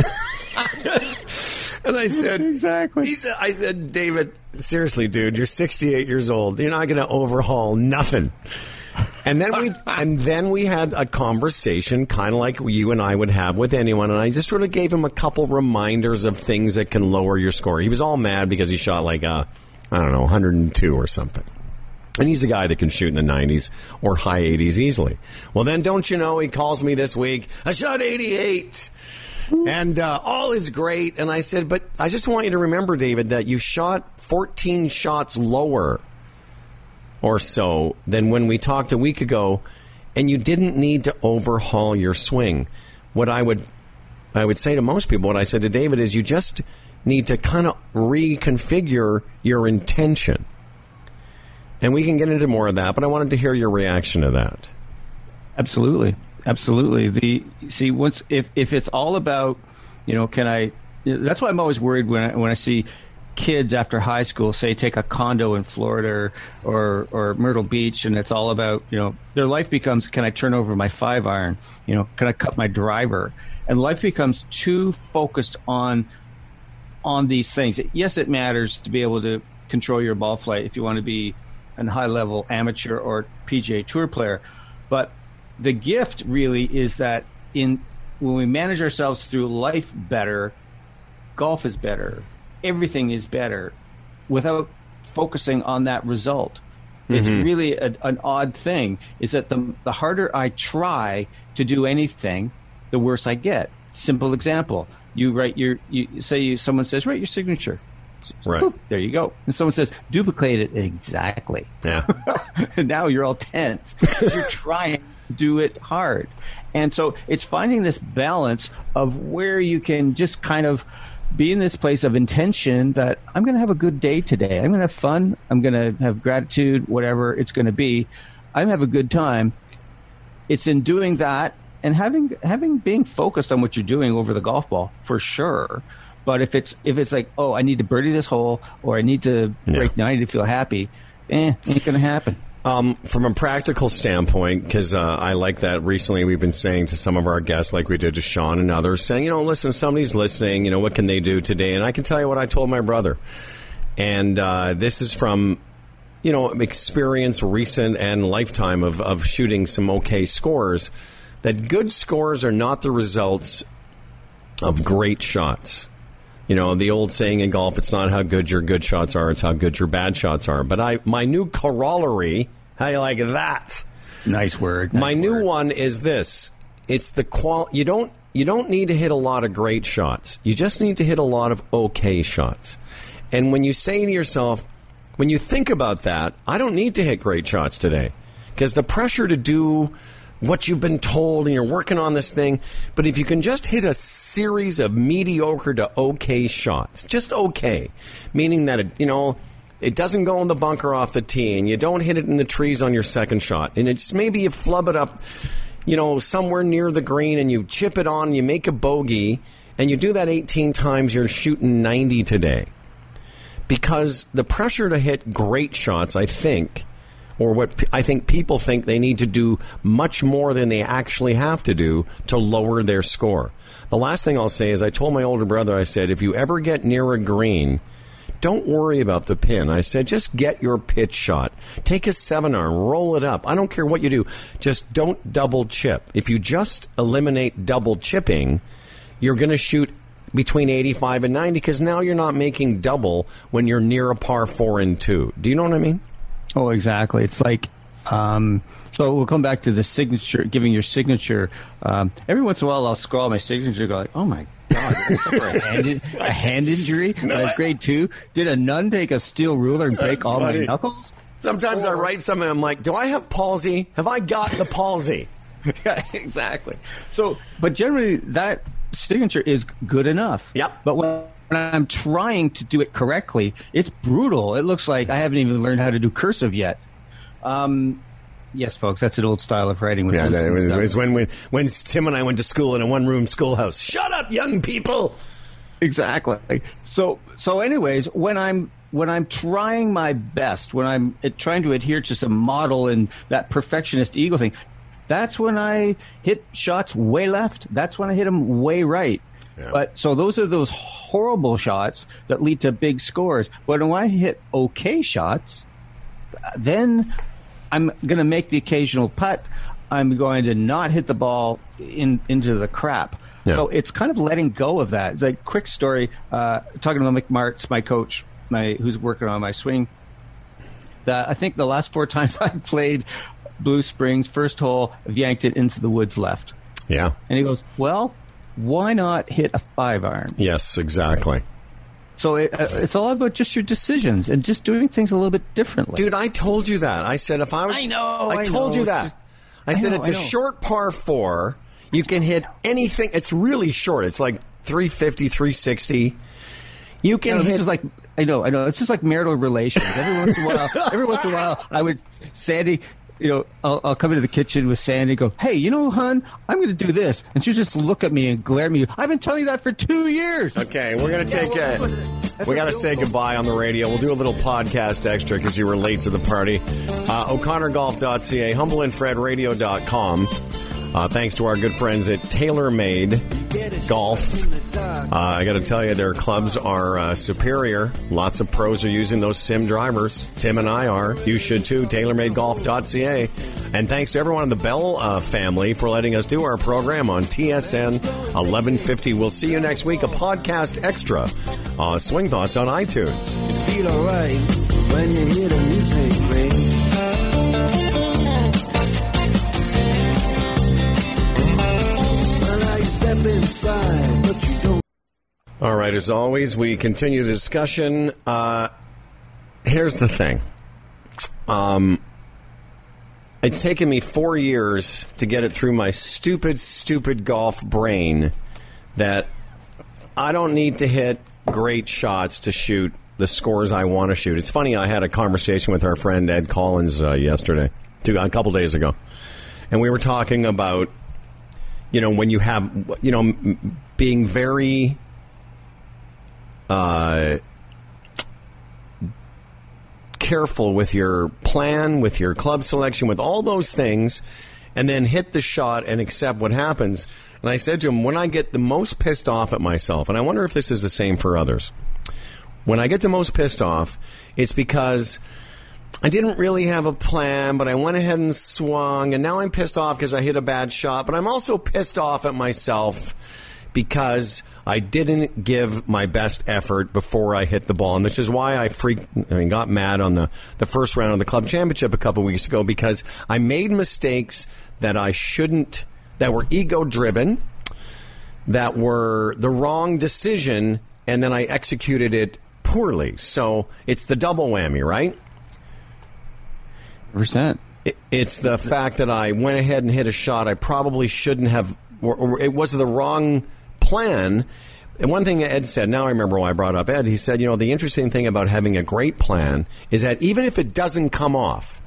And I said, Exactly. Said, I said, David, seriously, dude, you're 68 years old. You're not going to overhaul nothing. And then we and then we had a conversation, kind of like you and I would have with anyone. And I just sort of gave him a couple reminders of things that can lower your score. He was all mad because he shot like uh, I don't know, 102 or something. And he's the guy that can shoot in the 90s or high 80s easily. Well, then don't you know, he calls me this week. I shot 88 and uh, all is great. And I said, but I just want you to remember, David, that you shot 14 shots lower or so than when we talked a week ago, and you didn't need to overhaul your swing. What I would, I would say to most people, what I said to David is, you just need to kind of reconfigure your intention. And we can get into more of that, but I wanted to hear your reaction to that. Absolutely, absolutely. The see once if if it's all about, you know, can I? That's why I'm always worried when I, when I see kids after high school say take a condo in Florida or, or Myrtle Beach, and it's all about you know their life becomes can I turn over my five iron? You know, can I cut my driver? And life becomes too focused on on these things. Yes, it matters to be able to control your ball flight if you want to be a high level amateur or PGA Tour player, but the gift really is that in when we manage ourselves through life better, golf is better, everything is better. without focusing on that result. It's mm-hmm. really a, an odd thing. Is that the the harder I try to do anything, the worse I get. Simple example: you write your you say you, someone says write your signature. Right. Boop, there you go. And someone says duplicate it exactly. Yeah. and now you're all tense. you're trying to do it hard. And so it's finding this balance of where you can just kind of be in this place of intention that I'm going to have a good day today. I'm going to have fun. I'm going to have gratitude, whatever it's going to be. I'm going to have a good time. It's in doing that and having having being focused on what you're doing over the golf ball for sure. But if it's if it's like, oh, I need to birdie this hole or I need to break Yeah. nine, I need to feel happy, eh, ain't gonna happen. Um, from a practical standpoint, because uh, I like that recently, we've been saying to some of our guests, like we did to Sean and others, saying, you know, listen, somebody's listening, you know, what can they do today? And I can tell you what I told my brother. And uh, this is from, you know, experience, recent and lifetime of, of shooting some okay scores, that good scores are not the results of great shots. You know, the old saying in golf, it's not how good your good shots are, it's how good your bad shots are. But I, my new corollary, how you like that? Nice word. My nice new one is this. It's the qual you don't you don't need to hit a lot of great shots. You just need to hit a lot of okay shots. And when you say to yourself, when you think about that, I don't need to hit great shots today because the pressure to do what you've been told and you're working on this thing, but if you can just hit a series of mediocre to okay shots, just okay, meaning that it, you know, it doesn't go in the bunker off the tee and you don't hit it in the trees on your second shot. And it's maybe you flub it up, you know, somewhere near the green and you chip it on you make a bogey and you do that 18 times, you're shooting 90 today. Because the pressure to hit great shots, I think, or what I think people think they need to do much more than they actually have to do to lower their score. The last thing I'll say is I told my older brother, I said, if you ever get near a green, don't worry about the pin. I said, just get your pitch shot. Take a seven iron, roll it up. I don't care what you do. Just don't double chip. If you just eliminate double chipping, you're going to shoot between 85 and 90 because now you're not making double when you're near a par four and two. Do you know what I mean? Oh, exactly. It's like, um, so we'll come back to the signature, giving your signature. Um, every once in a while, I'll scroll my signature, and go like, oh my god, is this for a hand, in- a hand injury at grade two. Did a nun take a steel ruler and break all funny. my knuckles? Sometimes I write something, I'm like, do I have palsy? Have I got the palsy? yeah, exactly. So, but generally, that signature is good enough. Yep. But when when I'm trying to do it correctly, it's brutal. It looks like I haven't even learned how to do cursive yet. Um, yes, folks, that's an old style of writing. With Yeah, loops it was, it was when, when, when Tim and I went to school in a one room schoolhouse. Shut up, young people! exactly. So, so, anyways, when I'm when I'm trying my best, when I'm trying to adhere to some model and that perfectionist ego thing, that's when I hit shots way left. That's when I hit them way right. But so those are those horrible shots that lead to big scores. But when I hit okay shots, then I'm going to make the occasional putt. I'm going to not hit the ball in into the crap. Yeah. So it's kind of letting go of that. It's like quick story. Uh, talking to Mick Martz, my coach, my who's working on my swing. That I think the last four times I played Blue Springs, first hole, I've yanked it into the woods left. Yeah. And he goes, "Well, why not hit a five iron?" Yes, exactly. So it, uh, it's all about just your decisions and just doing things a little bit differently. Dude, I told you that. I said if I was. I know, I, I told know. you that. I, I said know, it's I a short par four. You can hit anything. It's really short. It's like 350, 360. You You can know, hit. this is like I know, I know. It's just like marital relations. Every once in a while, every once in a while, I would Sandy. You know, I'll, I'll come into the kitchen with Sandy. and Go, hey, you know, hon, I'm going to do this, and she'll just look at me and glare at me. I've been telling you that for two years. Okay, we're gonna take well, a. that's what- We got to say goodbye on the radio. We'll do a little podcast extra because you were late to the party. Uh, O'ConnorGolf.ca, HumbleandFredRadio.com. Uh, thanks to our good friends at TaylorMade. Golf. Uh, I got to tell you, their clubs are uh, superior. Lots of pros are using those SIM drivers. Tim and I are. You should too. TaylorMadeGolf.ca. And thanks to everyone in the Bell uh, family for letting us do our program on TSN 1150. We'll see you next week. A podcast extra. Uh, Swing Thoughts on iTunes. Inside, but you don't. All right, as always, we continue the discussion. Uh, here's the thing. Um, it's taken me four years to get it through my stupid, stupid golf brain that I don't need to hit great shots to shoot the scores I want to shoot. It's funny, I had a conversation with our friend Ed Collins uh, yesterday, two, a couple days ago, and we were talking about, you know, when you have, you know, being very uh, careful with your plan, with your club selection, with all those things, and then hit the shot and accept what happens. And I said to him, when I get the most pissed off at myself, and I wonder if this is the same for others, when I get the most pissed off, it's because I didn't really have a plan, but I went ahead and swung, and now I'm pissed off because I hit a bad shot, but I'm also pissed off at myself because I didn't give my best effort before I hit the ball, and which is why I freaked, I mean, got mad on the, the first round of the club championship a couple weeks ago because I made mistakes that I shouldn't, that were ego driven, that were the wrong decision, and then I executed it poorly. So it's the double whammy, right? Percent. It's the fact that I went ahead and hit a shot I probably shouldn't have, or, or it was the wrong plan. And one thing Ed said, now I remember why I brought up Ed. He said, you know, the interesting thing about having a great plan is that even if it doesn't come off,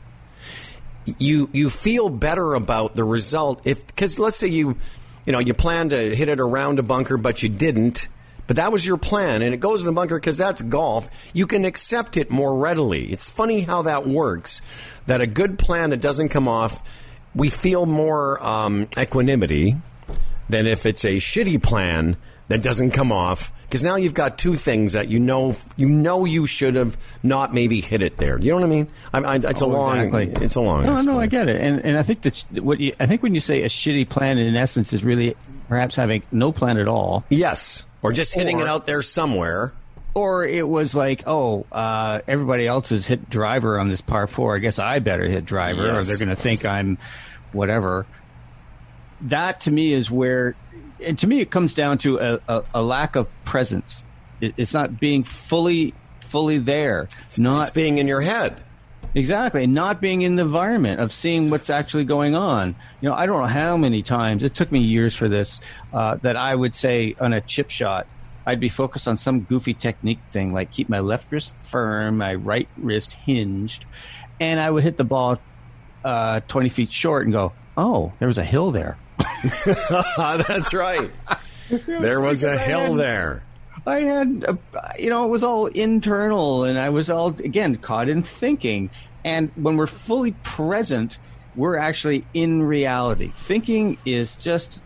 you you feel better about the result if because let's say you you know you plan to hit it around a bunker but you didn't but that was your plan and it goes in the bunker because that's golf you can accept it more readily it's funny how that works that a good plan that doesn't come off we feel more um, equanimity than if it's a shitty plan that doesn't come off because now you've got two things that you know you know you should have not maybe hit it there. You know what I mean? I, I, it's a Oh, long. exactly. It's a long. No, no, I get it, and and I think that what you, I think when you say a shitty plan, in essence, is really perhaps having no plan at all, Yes, or just hitting Or- it out there somewhere. or it was like, oh, uh, everybody else has hit driver on this par four. I guess I better hit driver, or they're going to think I'm whatever. That to me is where, and to me, it comes down to a, a, a lack of presence. It, it's not being fully fully there. It's not It's being in your head. Exactly, not being in the environment of seeing what's actually going on. You know, I don't know how many times it took me years for this uh, that I would say on a chip shot, I'd be focused on some goofy technique thing, like keep my left wrist firm, my right wrist hinged, and I would hit the ball uh, twenty feet short and go, "Oh, there was a hill there." That's right. there was a hill there. I had, uh, you know, it was all internal, and I was all again caught in thinking. And when we're fully present, we're actually in reality. Thinking is just,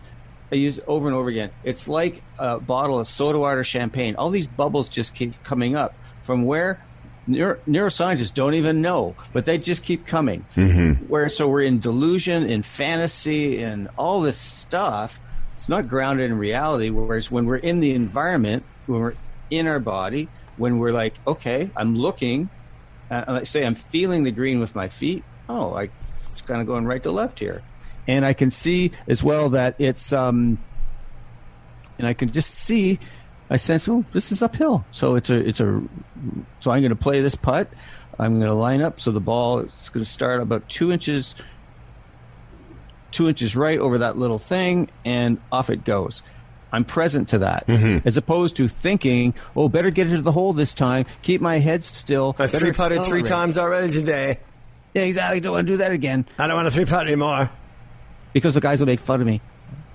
I use it over and over again. It's like a bottle of soda water champagne. All these bubbles just keep coming up from where neuro- neuroscientists don't even know, but they just keep coming. Mm-hmm. Where so we're in delusion, in fantasy, and all this stuff. It's not grounded in reality. Whereas when we're in the environment, when we're in our body, when we're like, okay, I'm looking, uh, like say I'm feeling the green with my feet. Oh, I it's kind of going right to left here, and I can see as well that it's um, and I can just see. I sense, oh, this is uphill. So it's a, it's a, so I'm going to play this putt. I'm going to line up so the ball is going to start about two inches, two inches right over that little thing, and off it goes. I'm present to that, as opposed to thinking, "Oh, better get into the hole this time. Keep my head still." I three putted three times already today. Yeah, exactly. Don't want to do that again I don't want to three putt anymore. because the guys will make fun of me.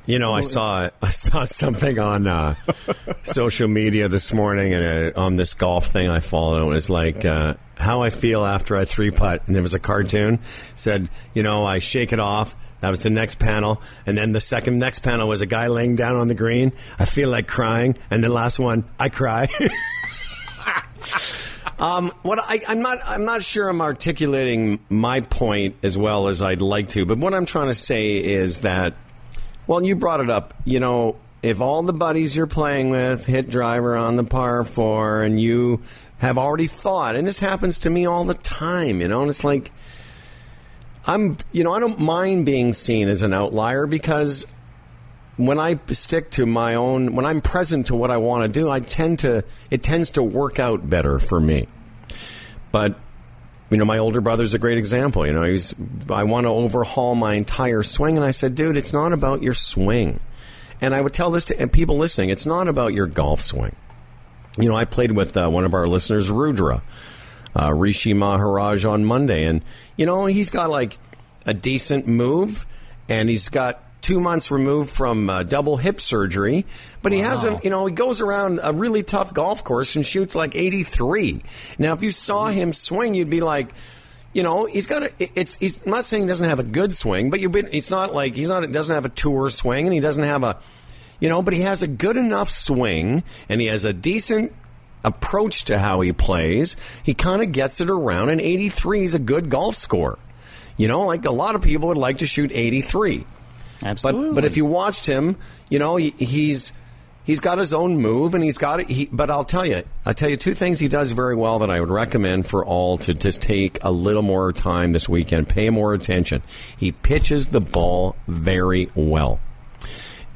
You know, I saw I saw something on uh, social media this morning, and uh, on this golf thing I follow. It was like uh, how I feel after I three putt, and there was a cartoon said, you know, I shake it off, That was the next panel, and then the second next panel was a guy laying down on the green. I feel like crying, and the last one, I cry. um, what I, I'm not, I'm not sure I'm articulating my point as well as I'd like to, but what I'm trying to say is that, well, you brought it up. You know, if all the buddies you're playing with hit driver on the par four, and you have already thought, and this happens to me all the time, you know, and it's like I'm, you know, I don't mind being seen as an outlier because when I stick to my own, when I'm present to what I want to do, I tend to, it tends to work out better for me. But, you know, my older brother's a great example. You know, he's, I want to overhaul my entire swing. And I said, dude, it's not about your swing. And I would tell this to people listening, it's not about your golf swing. You know, I played with uh, one of our listeners, Rudra uh, Rishi Maharaj on Monday. And, you know, he's got like a decent move and he's got two months removed from uh, double hip surgery, but he hasn't, you know, he goes around a really tough golf course and shoots like 83. Now, if you saw him swing, you'd be like, you know, he's got a, it's, he's I'm not saying he doesn't have a good swing, but you've been, it's not like he's not, it doesn't have a tour swing and he doesn't have a, you know, but he has a good enough swing and he has a decent approach to how he plays, he kind of gets it around, and 83 is a good golf score. You know, like a lot of people would like to shoot 83. Absolutely. But but if you watched him, you know, he, he's he's got his own move and he's got it. He, but I'll tell you, I'll tell you two things he does very well that I would recommend for all to just take a little more time this weekend, pay more attention. He pitches the ball very well.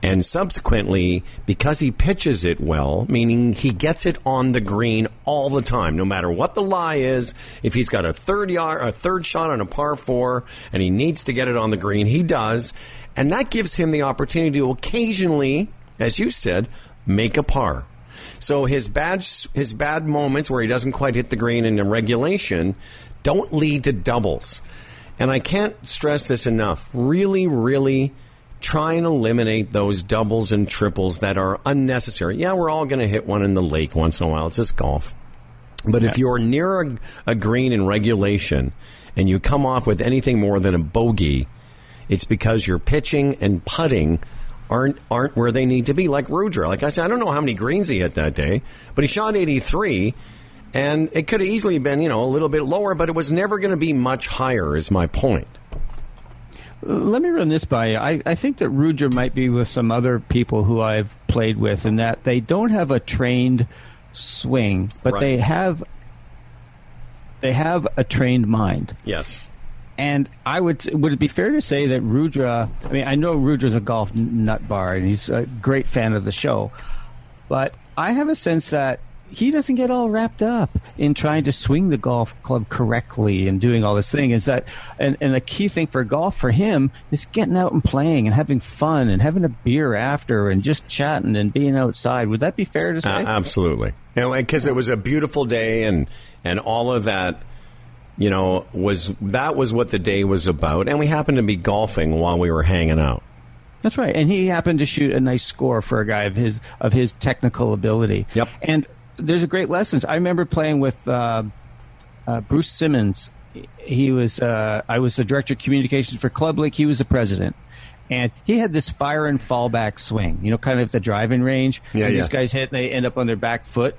And subsequently, because he pitches it well, meaning he gets it on the green all the time, no matter what the lie is, if he's got a third yard, a third shot on a par four, and he needs to get it on the green, he does. And that gives him the opportunity to occasionally, as you said, make a par. So his bad, his bad moments where he doesn't quite hit the green in regulation don't lead to doubles. And I can't stress this enough. Really, really try and eliminate those doubles and triples that are unnecessary. Yeah, we're all going to hit one in the lake once in a while. It's just golf. But yeah. if you're near a, a, green in regulation and you come off with anything more than a bogey, it's because your pitching and putting aren't aren't where they need to be. Like Rudra, like I said, I don't know how many greens he hit that day, but he shot 83, and it could have easily been you know a little bit lower, but it was never going to be much higher. Is my point. Let me run this by you. I, I think that Rudra might be with some other people who I've played with, and that they don't have a trained swing, but right. they have they have a trained mind. Yes. And I would would it be fair to say that Rudra? I mean, I know Rudra's a golf nut bar, and he's a great fan of the show, but I have a sense that he doesn't get all wrapped up in trying to swing the golf club correctly and doing all this thing. Is that and, and the key thing for golf for him is getting out and playing and having fun and having a beer after and just chatting and being outside. Would that be fair to say? Uh, absolutely. Because it was a beautiful day and and all of that you know was that was what the day was about and we happened to be golfing while we were hanging out that's right, and he happened to shoot a nice score for a guy of his of his technical ability. Yep. And there's a great lessons. I remember playing with uh, uh, Bruce Simmons. He was uh, I was the director of communications for ClubLink. He was the president, and he had this fire and fallback swing. You know, kind of the driving range. Yeah, yeah. These guys hit, and they end up on their back foot.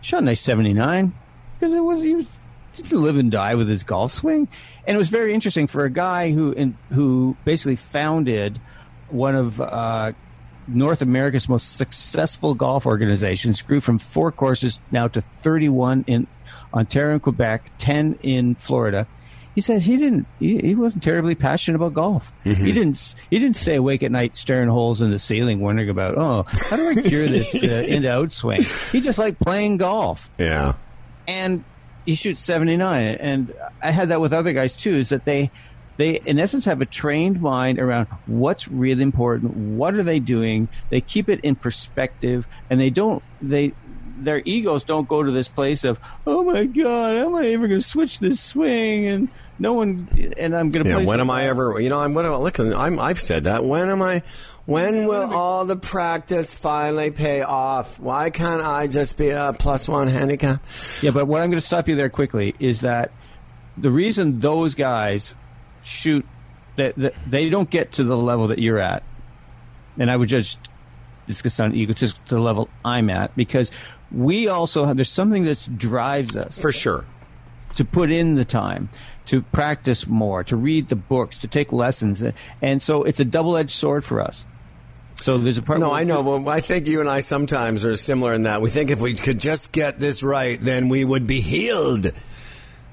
Shot a nice seventy nine because it was he was didn't live and die with his golf swing, and it was very interesting for a guy who in, who basically founded one of uh, North America's most successful golf organizations, grew from four courses now to 31 in Ontario and Quebec, 10 in Florida. He says he didn't. He, he wasn't terribly passionate about golf. Mm-hmm. He didn't. He didn't stay awake at night staring holes in the ceiling, wondering about, oh, how do I cure this uh, into outswing? He just liked playing golf. Yeah. And he shoots 79, and I had that with other guys too. Is that they they in essence have a trained mind around what's really important what are they doing they keep it in perspective and they don't they their egos don't go to this place of oh my god am i ever going to switch this swing and no one and i'm going to yeah, when am i ever you know i'm what look i'm i've said that when am i when will all the practice finally pay off? Why can't I just be a plus one handicap? Yeah, but what I'm going to stop you there quickly is that the reason those guys shoot that, they, they don't get to the level that you're at. And I would just, this could sound egotistical to the level I'm at because we also have, there's something that drives us For sure. to put in the time, to practice more, to read the books, to take lessons. And so it's a double edged sword for us. So there's a part. No, I know. Well, I think you and I sometimes are similar in that we think if we could just get this right, then we would be healed.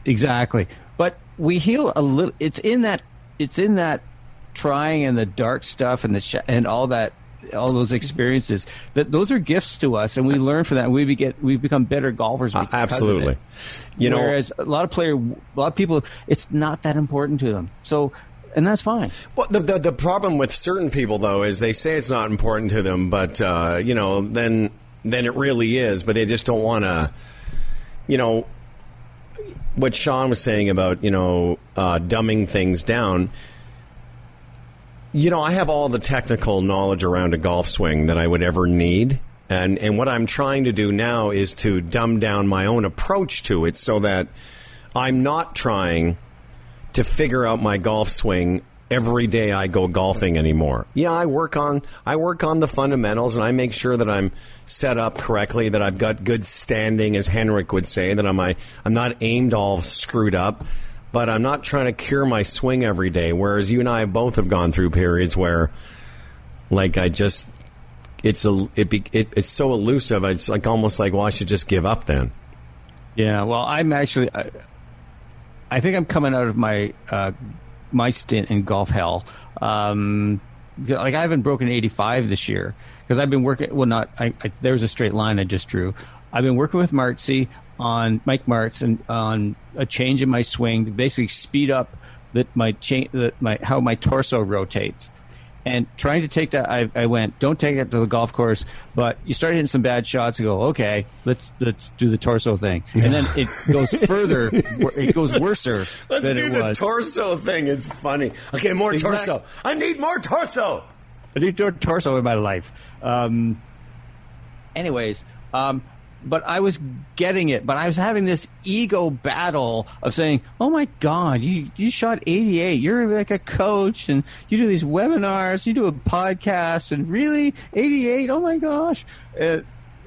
Exactly. But we heal a little. It's in that. It's in that trying and the dark stuff and the sh- and all that. All those experiences that those are gifts to us, and we learn from that. And we get we become better golfers. Uh, absolutely. You know- whereas a lot of player, a lot of people, it's not that important to them. So, and that's fine. Well, the, the the problem with certain people though is they say it's not important to them, but uh, you know, then then it really is. But they just don't want to. You know, what Sean was saying about you know uh, dumbing things down. You know, I have all the technical knowledge around a golf swing that I would ever need. And, and what I'm trying to do now is to dumb down my own approach to it so that I'm not trying to figure out my golf swing every day I go golfing anymore. Yeah, I work on I work on the fundamentals and I make sure that I'm set up correctly, that I've got good standing, as Henrik would say, that I'm I, I'm not aimed all screwed up. But I'm not trying to cure my swing every day. Whereas you and I both have gone through periods where, like, I just it's a it, be, it it's so elusive. It's like almost like, well, I should just give up then. Yeah, well, I'm actually, I, I think I'm coming out of my uh, my stint in golf hell. Um, like I haven't broken 85 this year because I've been working. Well, not I, I, there's a straight line I just drew. I've been working with Martzy on Mike Martz and on a change in my swing to basically speed up that my cha- that my how my torso rotates. And trying to take that, I, I went, don't take it to the golf course. But you start hitting some bad shots and go, okay, let's let's do the torso thing. And then it goes further, it goes worser Let's than do it the was. torso thing. Is funny. Okay, more Exact- torso. I need more torso. I need tor- torso in my life. Um, anyways, um, but I was getting it, but I was having this ego battle of saying, "Oh my God, you you shot 88. You're like a coach, and you do these webinars, you do a podcast, and really 88. Oh my gosh!" Uh,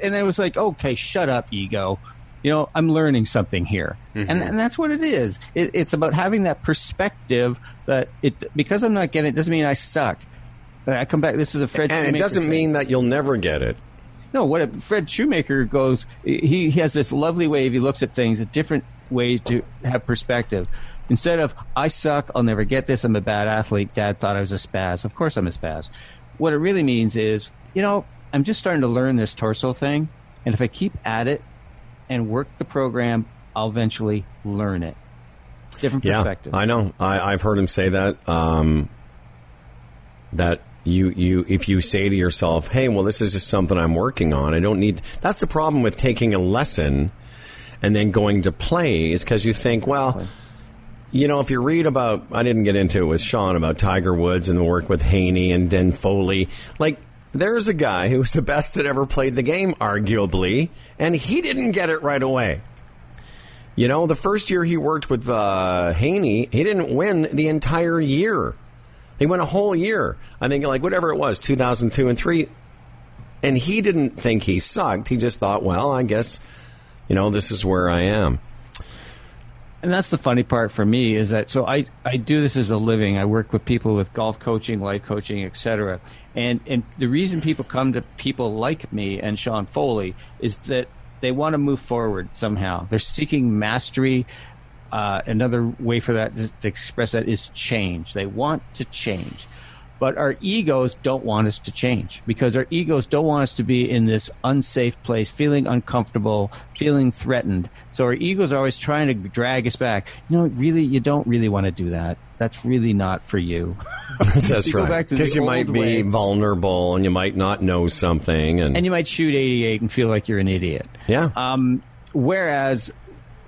and it was like, "Okay, shut up, ego." You know, I'm learning something here, and, and that's what it is. It, it's about having that perspective that it because I'm not getting it doesn't mean I suck. I come back. This is a Fred. And it doesn't mean that you'll never get it. No, what if Fred Shoemaker goes, he, he has this lovely way if he looks at things, a different way to have perspective. Instead of, I suck, I'll never get this, I'm a bad athlete, dad thought I was a spaz. Of course I'm a spaz. What it really means is, you know, I'm just starting to learn this torso thing, and if I keep at it and work the program, I'll eventually learn it. Different Yeah, perspective. I know. I, I've heard him say that. Um, that you you if you say to yourself, "Hey, well, this is just something I'm working on. I don't need." That's the problem with taking a lesson and then going to play is because you think, well. You know, if you read about, I didn't get into it with Sean about Tiger Woods and the work with Haney and Den Foley. Like, there's a guy who was the best that ever played the game, arguably, and he didn't get it right away. You know, the first year he worked with uh, Haney, he didn't win the entire year. He went a whole year. I think, like, whatever it was, 2002 and 3. And he didn't think he sucked. He just thought, well, I guess, you know, this is where I am. And that's the funny part for me is that so I, I do this as a living. I work with people with golf coaching, life coaching, etc. And and the reason people come to people like me and Sean Foley is that they want to move forward somehow. They're seeking mastery. Uh, another way for that to, to express that is change. They want to change. But our egos don't want us to change because our egos don't want us to be in this unsafe place, feeling uncomfortable, feeling threatened. So our egos are always trying to drag us back. You know, really, you don't really want to do that. That's really not for you. That's You right. back to the Because you might be way. vulnerable and you might not know something. And, and you might shoot 88 and feel like you're an idiot. yeah. Um, whereas,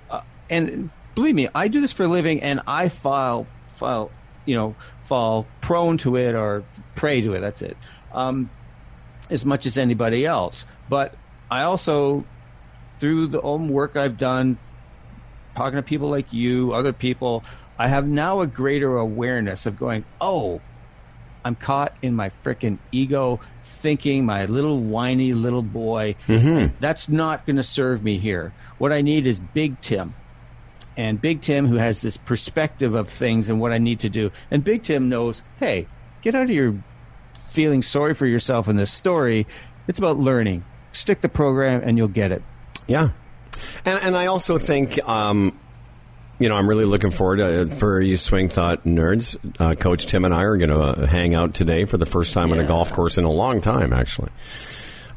uh, and believe me, I do this for a living, and I fall, fall, you know, fall prone to it or prey to it. That's it. Um, as much as anybody else, but I also, through the own work I've done, talking to people like you, other people, I have now a greater awareness of going, oh, I'm caught in my frickin' ego thinking, my little whiny little boy. That's not going to serve me here. What I need is Big Tim. And Big Tim, who has this perspective of things and what I need to do. And Big Tim knows, hey, get out of your feeling sorry for yourself in this story. It's about learning. Stick the program and you'll get it. Yeah, and and I also think. Um, you know, I'm really looking forward to, for you swing thought nerds. Uh, Coach Tim and I are going to uh, hang out today for the first time on a golf course in a long time, actually.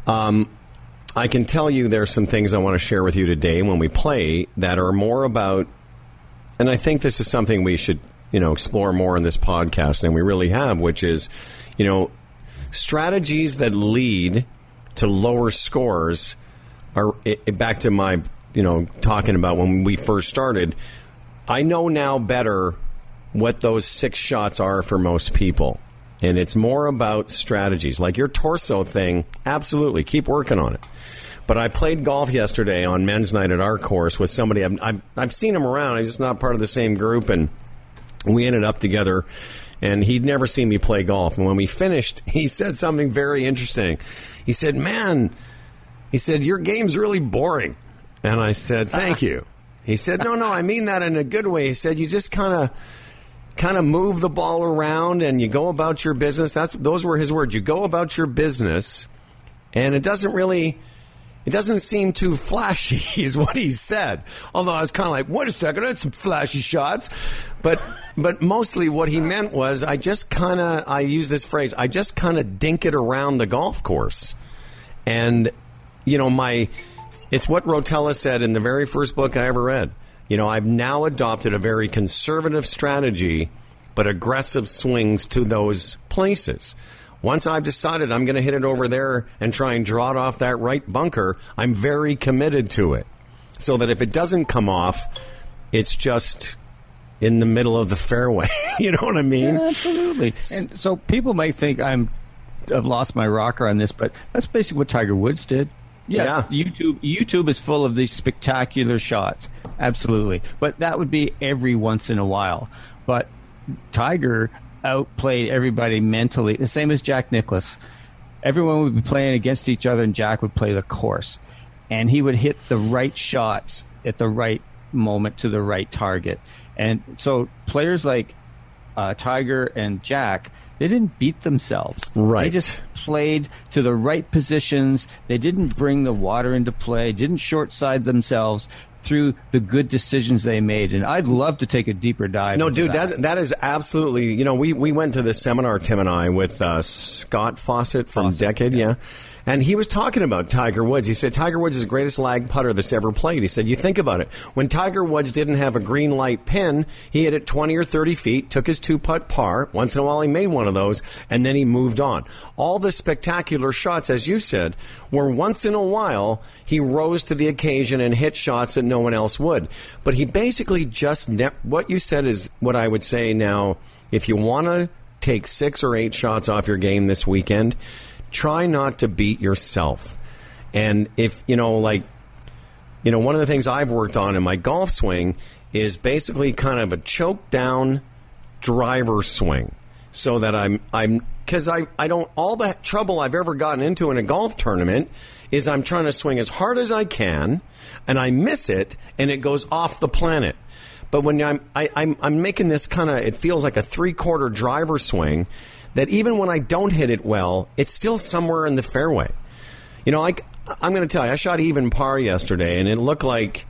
Um, I can tell you there's some things I want to share with you today when we play that are more about, and I think this is something we should, you know, explore more in this podcast than we really have, which is, you know, strategies that lead to lower scores are i i- back to my, you know, talking about when we first started. I know now better what those six shots are for most people. And it's more about strategies. Like your torso thing, absolutely, keep working on it. But I played golf yesterday on men's night at our course with somebody I've, I've, I've seen him around. I'm just not part of the same group. And we ended up together and he'd never seen me play golf. And when we finished, he said something very interesting. He said, Man, he said, Your game's really boring. And I said, Thank you. He said, No, no, I mean that in a good way. He said, You just kind of kind of move the ball around and you go about your business. That's those were his words. You go about your business and it doesn't really it doesn't seem too flashy is what he said. Although I was kind of like, wait a second, that's some flashy shots. But but mostly what he meant was I just kind of I use this phrase, I just kind of dink it around the golf course. And you know, my it's what Rotella said in the very first book I ever read. You know, I've now adopted a very conservative strategy, but aggressive swings to those places. Once I've decided I'm going to hit it over there and try and draw it off that right bunker, I'm very committed to it. So that if it doesn't come off, it's just in the middle of the fairway. you know what I mean? Absolutely. And so people may think I'm I've lost my rocker on this, but that's basically what Tiger Woods did. Yeah, Yeah. YouTube YouTube is full of these spectacular shots. Absolutely. But that would be every once in a while. But Tiger outplayed everybody mentally, the same as Jack Nicklaus. Everyone would be playing against each other, and Jack would play the course. And he would hit the right shots at the right moment to the right target. And so players like uh, Tiger and Jack, they didn't beat themselves. Right. They just played to the right positions. They didn't bring the water into play, didn't short side themselves through the good decisions they made. And I'd love to take a deeper dive. No, dude, that that is absolutely. You know, we we went to this seminar, Tim and I, with uh, Scott Fawcett from Fawcett, Decade, yeah. yeah. And he was talking about Tiger Woods. He said Tiger Woods is the greatest lag putter that's ever played. He said, you think about it. When Tiger Woods didn't have a green light pin, he hit it 20 or 30 feet, took his two putt par. Once in a while, he made one of those, and then he moved on. All the spectacular shots, as you said, were once in a while, he rose to the occasion and hit shots that no one else would. But he basically just, ne- what you said is what I would say now, if you want to take six or eight shots off your game this weekend, try not to beat yourself. And if, you know, like, you know, one of the things I've worked on in my golf swing is basically kind of a choke down driver swing so that I'm, I'm, cause I, I don't, all the trouble I've ever gotten into in a golf tournament is I'm trying to swing as hard as I can and I miss it and it goes off the planet. But when I'm, I, I'm, I'm making this kind of, it feels like a three quarter driver swing that even when I don't hit it well, it's still somewhere in the fairway. You know, like I'm going to tell you, I shot even par yesterday, and it looked like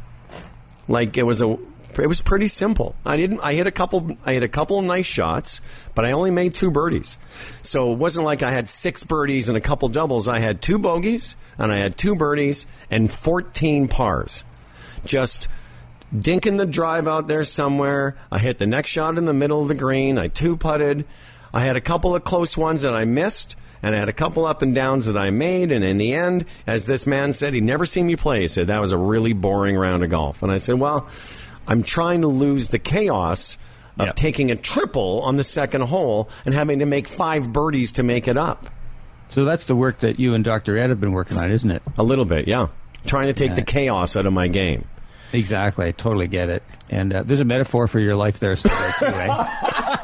like it was a it was pretty simple. I didn't. I hit a couple. I hit a couple nice shots, but I only made two birdies. So it wasn't like I had six birdies and a couple doubles. I had two bogeys and I had two birdies and 14 pars. Just dinking the drive out there somewhere. I hit the next shot in the middle of the green. I two putted. I had a couple of close ones that I missed, and I had a couple up and downs that I made. And in the end, as this man said, he'd never seen me play. He said that was a really boring round of golf. And I said, well, I'm trying to lose the chaos of Yep. taking a triple on the second hole and having to make five birdies to make it up. So that's the work that you and Dr. Ed have been working on, isn't it? A little bit, yeah. Trying to take Yeah. the chaos out of my game. Exactly. I totally get it. And uh, there's a metaphor for your life there, too, right?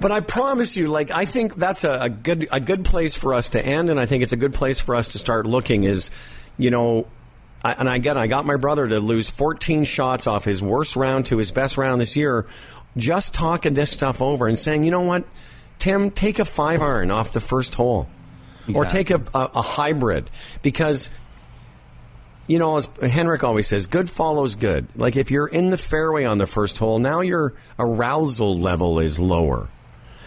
But I promise you, like I think that's a, a good a good place for us to end, and I think it's a good place for us to start looking. Is you know, I, and again, I got my brother to lose 14 shots off his worst round to his best round this year, just talking this stuff over and saying, you know what, Tim, take a five iron off the first hole, or take a, a, a hybrid because you know, as Henrik always says, good follows good. Like if you're in the fairway on the first hole, now your arousal level is lower.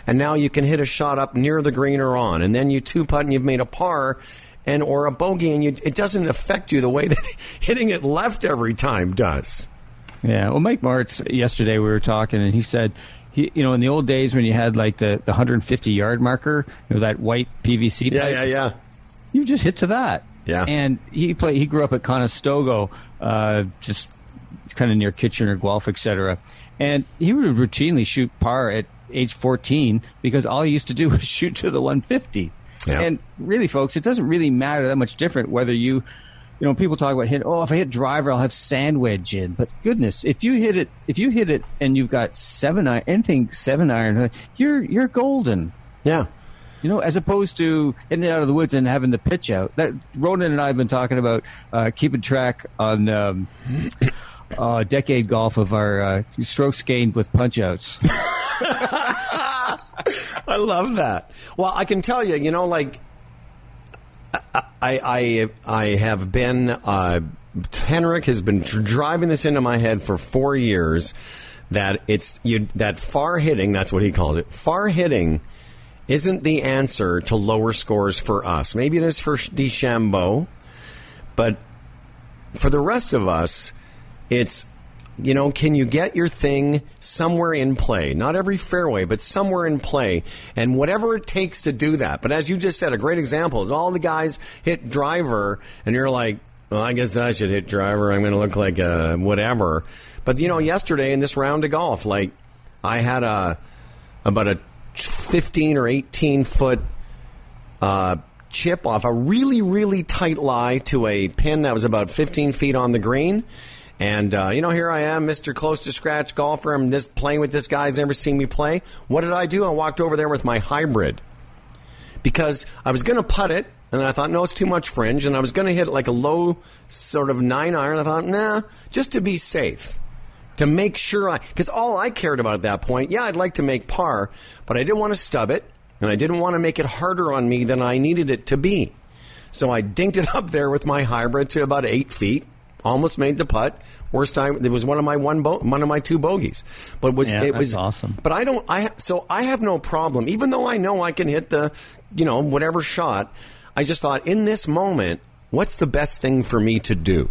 And now you can hit a shot up near the green or on, and then you two putt and you've made a par and or a bogey, and you, it doesn't affect you the way that hitting it left every time does. Yeah. Well, Mike Martz, yesterday we were talking, and he said, he, you know, in the old days when you had like the, the 150 yard marker, you know, that white PVC. Yeah, pipe, yeah, yeah. You just hit to that. Yeah. And he played. He grew up at Conestoga, uh, just kind of near Kitchener, Guelph, etc. And he would routinely shoot par at age 14 because all he used to do was shoot to the 150. Yeah. And really, folks, it doesn't really matter that much different whether you, you know, people talk about hit. Oh, if I hit driver, I'll have sand wedge in. But goodness, if you hit it, if you hit it and you've got seven iron, anything seven iron, you're you're golden. Yeah. You know, as opposed to hitting it out of the woods and having the pitch out. That Ronan and I have been talking about uh, keeping track on um, uh, decade golf of our uh, strokes gained with punch outs. I love that. Well, I can tell you, you know, like I I I have been uh, Henrik has been driving this into my head for four years that it's you that far hitting. That's what he calls it. Far hitting isn't the answer to lower scores for us. Maybe it is for DeChambeau, but for the rest of us, it's you know, can you get your thing somewhere in play? Not every fairway, but somewhere in play. And whatever it takes to do that. But as you just said, a great example is all the guys hit driver, and you're like, well, I guess I should hit driver. I'm going to look like a whatever. But, you know, yesterday in this round of golf, like, I had a about a 15 or 18 foot uh, chip off a really, really tight lie to a pin that was about 15 feet on the green. And, uh, you know, here I am, Mr. Close to Scratch golfer. I'm just playing with this guy. He's never seen me play. What did I do? I walked over there with my hybrid because I was going to putt it. And I thought, no, it's too much fringe. And I was going to hit like a low sort of nine iron. I thought, nah, just to be safe. To make sure I, because all I cared about at that point, yeah, I'd like to make par, but I didn't want to stub it. And I didn't want to make it harder on me than I needed it to be. So I dinked it up there with my hybrid to about eight feet. Almost made the putt. Worst time. It was one of my one bo- one of my two bogeys. But it was Yeah, it that's was awesome. But I don't. I so I have no problem. Even though I know I can hit the, you know, whatever shot. I just thought in this moment, what's the best thing for me to do?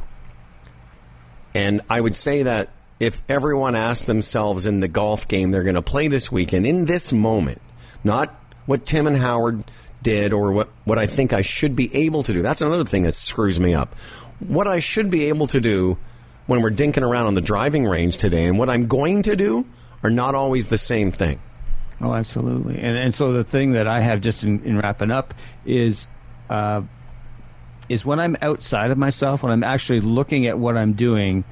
And I would say that if everyone asked themselves in the golf game they're going to play this weekend, in this moment, not what Tim and Howard did or what, what I think I should be able to do. That's another thing that screws me up. What I should be able to do when we're dinking around on the driving range today and what I'm going to do are not always the same thing. Oh, absolutely. And and so the thing that I have just in, in wrapping up is, uh, is when I'm outside of myself, when I'm actually looking at what I'm doing,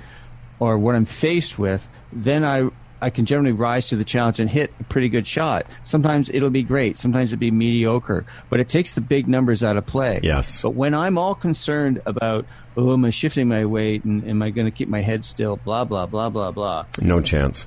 or what I'm faced with, then I I can generally rise to the challenge and hit a pretty good shot. Sometimes it'll be great, sometimes it'll be mediocre, but it takes the big numbers out of play. Yes. But when I'm all concerned about, oh, am I shifting my weight and am I going to keep my head still? Blah blah blah blah blah No chance.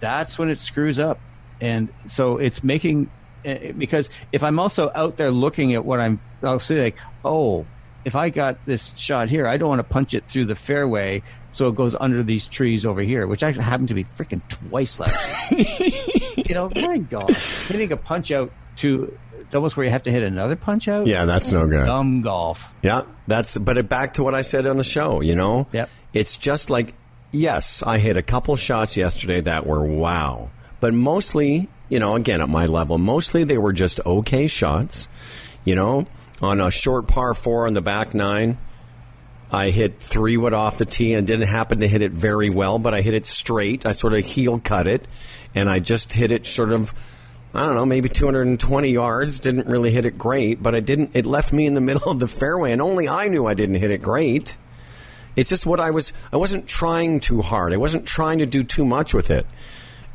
that's when it screws up. And so it's making eh, because if I'm also out there looking at what I'm, I'll say like, oh, if I got this shot here, I don't want to punch it through the fairway, so it goes under these trees over here, which actually happened to be freaking twice last. week. you know, my God, hitting a punch out to almost where you have to hit another punch out. Yeah, that's no good. dumb golf. Yeah, that's but it, back to what I said on the show. You know, Yep. It's just like yes, I hit a couple shots yesterday that were wow, but mostly, you know, again at my level, mostly they were just okay shots. You know, on a short par four on the back nine. I hit three wood off the tee and didn't happen to hit it very well, but I hit it straight. I sort of heel cut it, and I just hit it sort of, I don't know, maybe 220 yards. Didn't really hit it great, but I didn't. It left me in the middle of the fairway, and only I knew I didn't hit it great. It's just what I was. I wasn't trying too hard. I wasn't trying to do too much with it,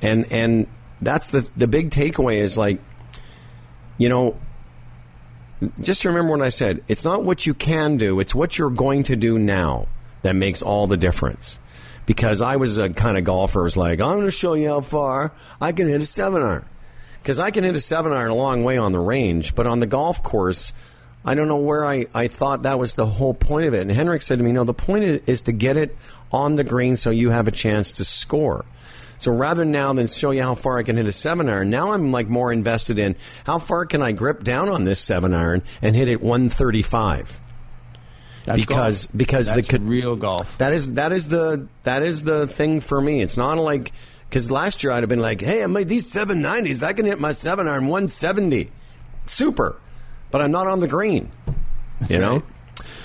and and that's the the big takeaway is like, you know, just remember what I said. It's not what you can do; it's what you're going to do now that makes all the difference. Because I was a kind of golfer, was like, I'm going to show you how far I can hit a seven iron. Because I can hit a seven iron a long way on the range, but on the golf course, I don't know where I, I thought that was the whole point of it. And Henrik said to me, no, the point is to get it on the green so you have a chance to score. So rather now than show you how far I can hit a seven iron, now I'm like more invested in how far can I grip down on this seven iron and hit it 135. That's because golf. because That's the real golf. that is that is the that is the thing for me. It's not like because last year I'd have been like, hey, I made these seven nineties. I can hit my seven iron one seventy, super, but I'm not on the green. You know.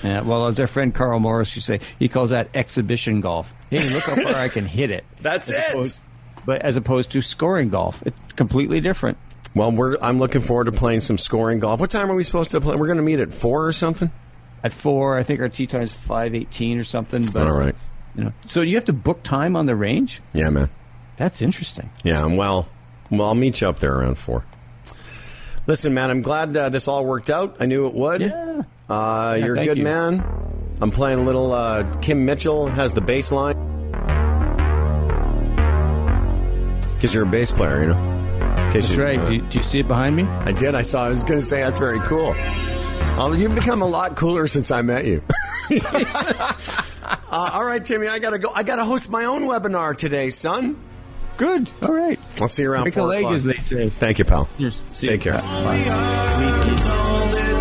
Yeah, well, as our friend Karl Morris used to say, he calls that exhibition golf. Hey, look how far I can hit it. That's As it. opposed- but as opposed to scoring golf, it's completely different. Well, we're I'm looking forward to playing some scoring golf. What time are we supposed to play? We're going to meet at four or something. At four, I think our tee time is five eighteen or something. But All right. you know, so you have to book time on the range. Yeah, man. That's interesting. Yeah, well, well, I'll meet you up there around four. Listen, man, I'm glad uh, this all worked out. I knew it would. Yeah. Uh, Yeah, you're a good you. man. I'm playing a little. Uh, Kim Mitchell has the bass line because you're a bass player, you know. That's you- right. uh, do, do you see it behind me? I did. I saw. I was going to say that's very cool. Um, you've become a lot cooler since I met you. uh, all right, Timmy. I gotta go. I gotta host my own webinar today, son. Good. All right. I'll see you around. Break a leg, o'clock. as they say. Thank you, pal. See Take you. care. Bye. That